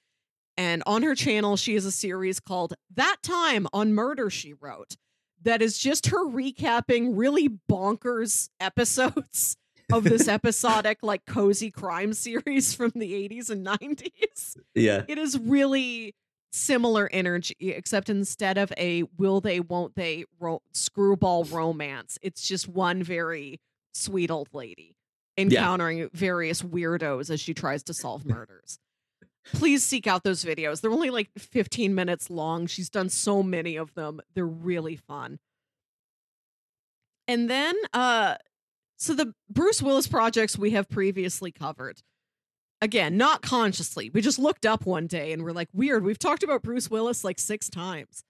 And on her channel, she has a series called That Time on Murder She Wrote. that is just her recapping really bonkers episodes of this episodic, like cozy crime series from the 80s and 90s. Yeah. It is really similar energy, except instead of a will they, won't they ro- screwball romance, it's just one very sweet old lady encountering various weirdos as she tries to solve murders. Please seek out those videos. They're only like 15 minutes long. She's done so many of them. They're really fun. And then uh so the Bruce Willis projects we have previously covered. Again, not consciously. We just looked up one day and we're like, weird. We've talked about Bruce Willis like six times.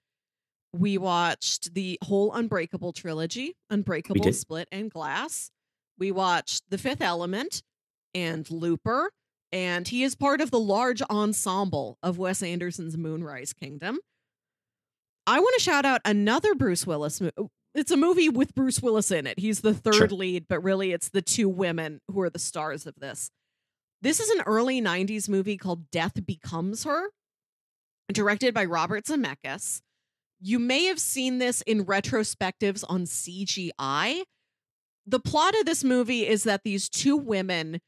We watched the whole Unbreakable trilogy, Unbreakable. Split, and Glass. We watched The Fifth Element and Looper, and he is part of the large ensemble of Wes Anderson's Moonrise Kingdom. I want to shout out another Bruce Willis. mo- It's a movie with Bruce Willis in it. He's the third Sure. lead, but really it's the two women who are the stars of this. This is an early 90s movie called Death Becomes Her, directed by Robert Zemeckis. You may have seen this in retrospectives on CGI. The plot of this movie is that these two women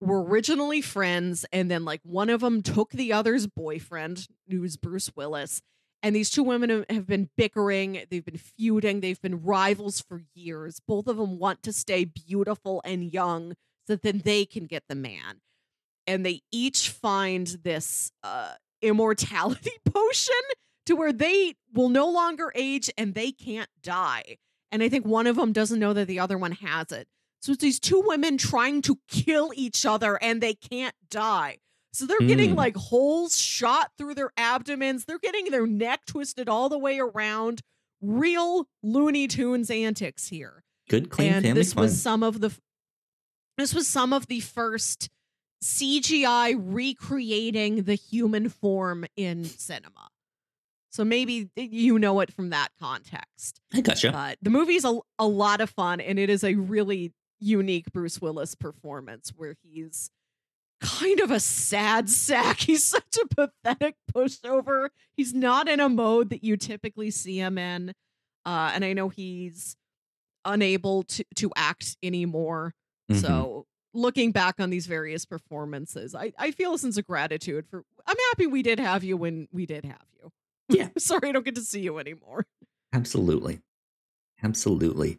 were originally friends, and then like one of them took the other's boyfriend, who's Bruce Willis. And these two women have- been bickering, they've been feuding, they've been rivals for years. Both of them want to stay beautiful and young so that then they can get the man. And they each find this uh, immortality potion to where they will no longer age and they can't die. And I think one of them doesn't know that the other one has it. So it's these two women trying to kill each other and they can't die. So they're getting Mm. like holes shot through their abdomens. They're getting their neck twisted all the way around. Real Looney Tunes antics here. Good, clean and family this fun. was some of the this was some of the first CGI recreating the human form in cinema. So maybe you know it from that context. I gotcha. But the movie's a, a lot of fun and it is a really unique Bruce Willis performance where he's kind of a sad sack. He's such a pathetic pushover. He's not in a mode that you typically see him in. Uh, and I know he's unable to, to act anymore. Mhm. So looking back on these various performances, I, I feel a sense of gratitude for I'm happy we did have you when we did have you. Yeah. Sorry I don't get to see you anymore. Absolutely. Absolutely.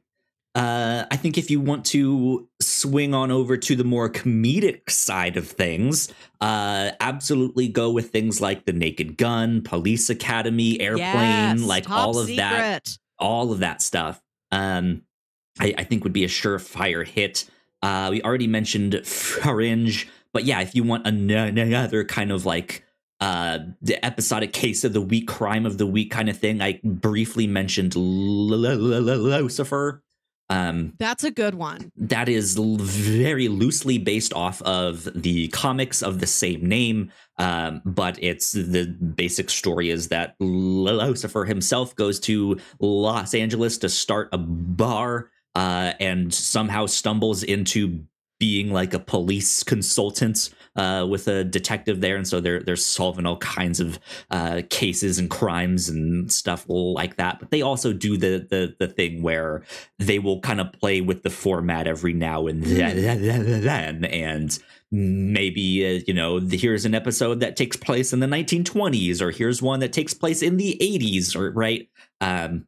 Uh, I think if you want to swing on over to the more comedic side of things, uh, absolutely go with things like The Naked Gun, Police Academy, Airplane, Yes, like all of that, all of that stuff. Um, I, I think would be a surefire hit. Uh, we already mentioned Fringe, but yeah, if you want another kind of like uh the episodic case of the week crime of the week kind of thing i briefly mentioned lucifer um That's a good one. that is l- very loosely based off of the comics of the same name um, but it's the basic story is that lucifer himself goes to los angeles to start a bar uh, and somehow stumbles into being like a police consultant uh, with a detective there, and so they're they're solving all kinds of uh, cases and crimes and stuff like that. But they also do the the the thing where they will kind of play with the format every now and then, and maybe uh, you know here's an episode that takes place in the 1920s, or here's one that takes place in the 80s, or right. Um,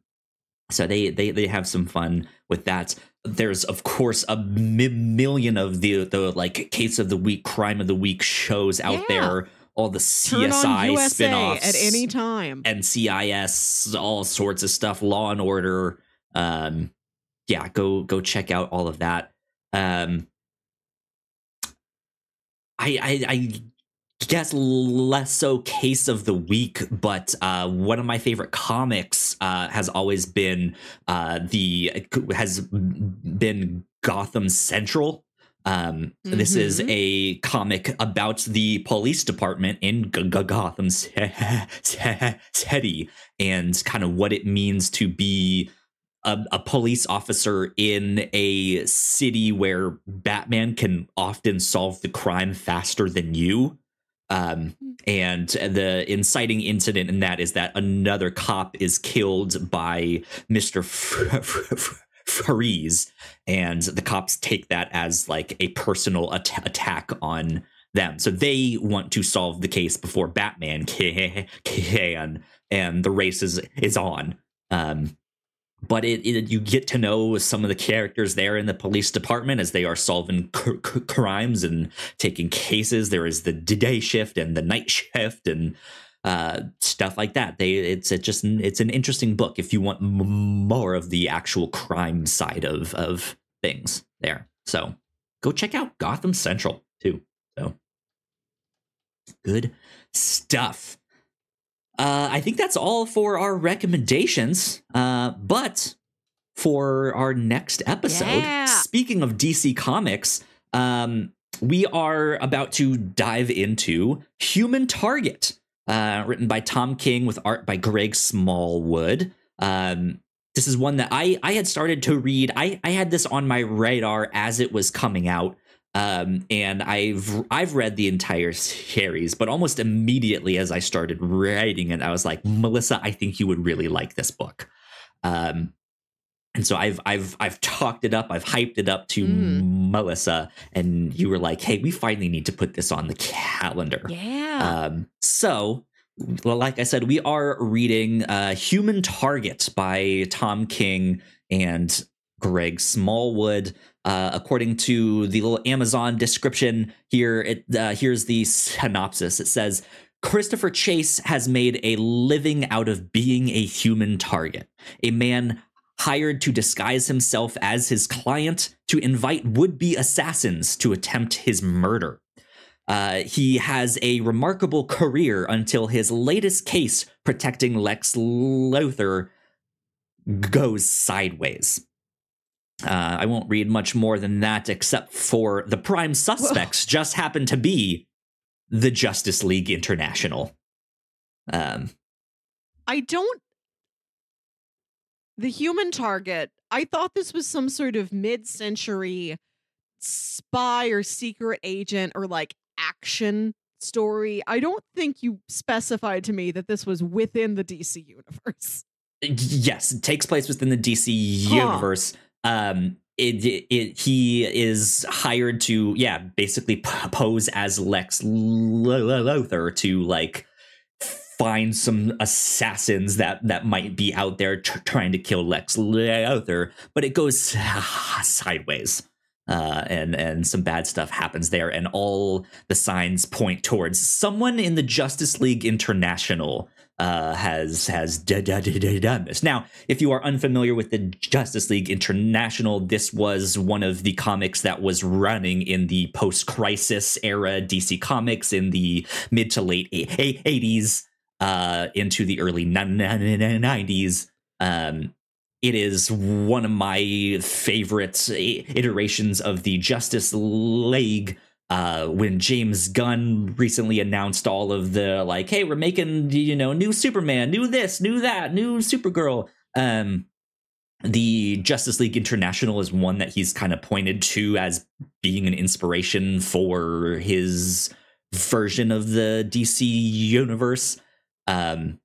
so they they they have some fun with that there's of course a mi- million of the the like case of the week crime of the week shows out Yeah. there all the csi spin-offs at any time. ncis all sorts of stuff law and order um yeah go go check out all of that um i i, I guess less so case of the week but uh one of my favorite comics uh has always been uh the has been gotham central um this is Mhm. a comic about the police department in G- G- gotham city and kind of what it means to be a, a police officer in a city where batman can often solve the crime faster than you Um, and the inciting incident in that is that another cop is killed by Mr. Freeze, and the cops take that as like a personal at- attack on them. So they want to solve the case before Batman can, and the race is is on. Um, but it, it, you get to know some of the characters there in the police department as they are solving c- c- crimes and taking cases. There is the day shift and the night shift and uh, stuff like that. They it's it just it's an interesting book if you want m- more of the actual crime side of of things there. So go check out Gotham Central too. So good stuff. Uh, I think that's all for our recommendations. Uh, but for our next episode, Yeah. speaking of DC Comics, um, we are about to dive into Human Target, uh, written by Tom King with art by Greg Smallwood. Um, this is one that I I had started to read. I I had this on my radar as it was coming out um, and I've I've read the entire series, but almost immediately as I started writing it, I was like, Melissa, I think you would really like this book. Um, and so I've I've I've talked it up, I've hyped it up to Mm. Melissa, and you were like, hey, we finally need to put this on the calendar. Yeah. Um, so, well, like I said, we are reading uh, Human Target by Tom King and Greg Smallwood. Uh, according to the little Amazon description here, it uh, here's the synopsis. It says. Christopher Chase has made a living out of being a human target, a man hired to disguise himself as his client to invite would be assassins to attempt his murder. Uh, he has a remarkable career until his latest case protecting Lex Luthor goes sideways. Uh, I won't read much more than that, except for the prime suspects just happen to be the Justice League International. Um, I don't. The human target, I thought this was some sort of mid century spy or secret agent or like action story. I don't think you specified to me that this was within the DC universe. yes, it takes place within the DC Huh. universe. Um, it, it, he is hired to yeah basically pose as Lex Luthor to like find some assassins that that might be out there tr- trying to kill Lex Luthor, but it goes sideways. Uh, and and some bad stuff happens there, and all the signs point towards someone in the Justice League International uh, has has done this. Now, if you are unfamiliar with the Justice League International, this was one of the comics that was running in the post-crisis era DC Comics in the mid to late eighties uh, into the early nineties. Um, it is one of my favorite iterations of the Justice League uh, when James Gunn recently announced all of the like, hey, we're making you know new Superman, new this, new that, new Supergirl. Um, the Justice League International is one that he's kind of pointed to as being an inspiration for his version of the DC universe. Um,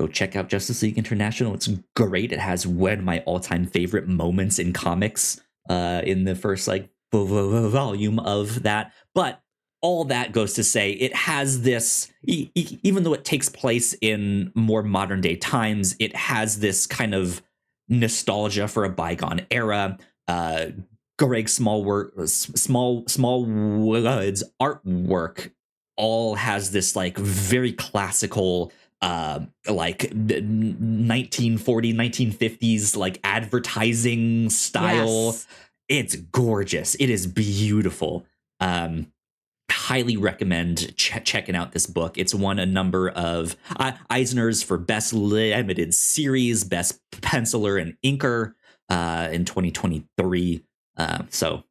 go check out Justice League International. It's great. It has one of my all-time favorite moments in comics uh, in the first like volume of that. But all that goes to say it has this even though it takes place in more modern day times it has this kind of nostalgia for a bygone era uh greg small work small Smallwood's artwork all has this like very classical uh like 1940 1950s like advertising style Yes. It's gorgeous. It is beautiful. Um highly recommend ch- checking out this book. It's won a number of uh, eisners for best limited series best penciler and inker uh in 2023 uh so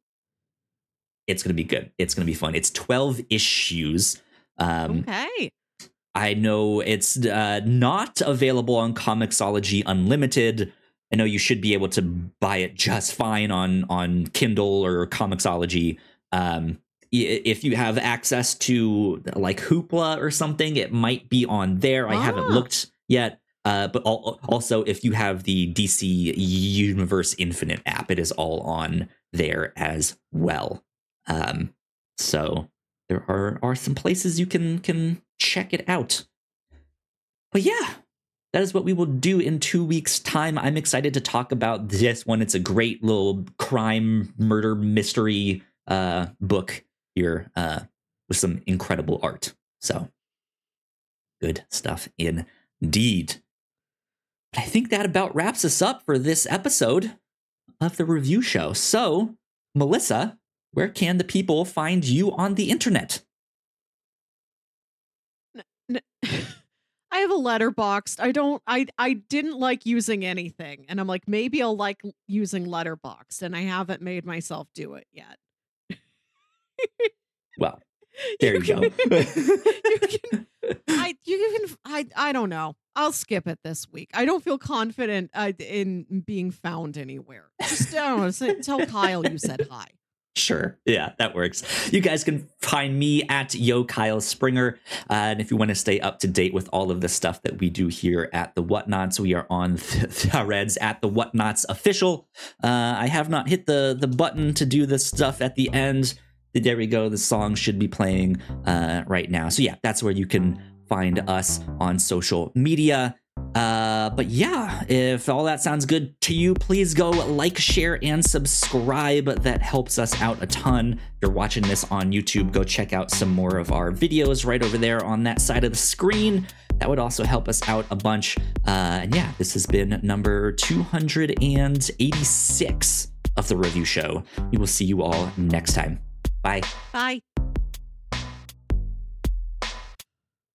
it's gonna be good. It's gonna be fun. It's 12 issues. Um Okay. I know it's uh, not available on Comixology Unlimited. I know you should be able to buy it just fine on on Kindle or Comixology. Um, if you have access to like Hoopla or something, it might be on there. I haven't Ah. looked yet. Uh, but al- also, if you have the DC Universe Infinite app, it is all on there as well. Um, so there are are some places you can can check it out. But yeah, that is what we will do in two weeks' time. I'm excited to talk about this one. It's a great little crime murder mystery uh, book here uh, with some incredible art. So good stuff indeed. But I think that about wraps us up for this episode of the review show. So, Melissa, where can the people find you on the internet? I have a Letterboxd. I don't I I didn't like using anything. And I'm like, maybe I'll like using Letterboxd. And I haven't made myself do it yet. Well, there you, can, go. you can I you can I I don't know. I'll skip it this week. I don't feel confident uh, in being found anywhere. Just I don't know. Say, tell Kyle you said hi. Sure. Yeah, that works. You guys can find me at Yo Kyle Springer. Uh, and if you want to stay up to date with all of the stuff that we do here at the Whatnots, we are on threads at the Whatnots official. Uh, I have not hit the, the button to do the stuff at the end. There we go. The song should be playing uh, right now. So, yeah, that's where you can find us on social media. Uh, but yeah, if all that sounds good to you, please go like, share, and subscribe. That helps us out a ton. If you're watching this on YouTube, go check out some more of our videos right over there on that side of the screen. That would also help us out a bunch. Uh, and yeah, this has been number 286 of the review show. We will see you all next time. Bye. Bye.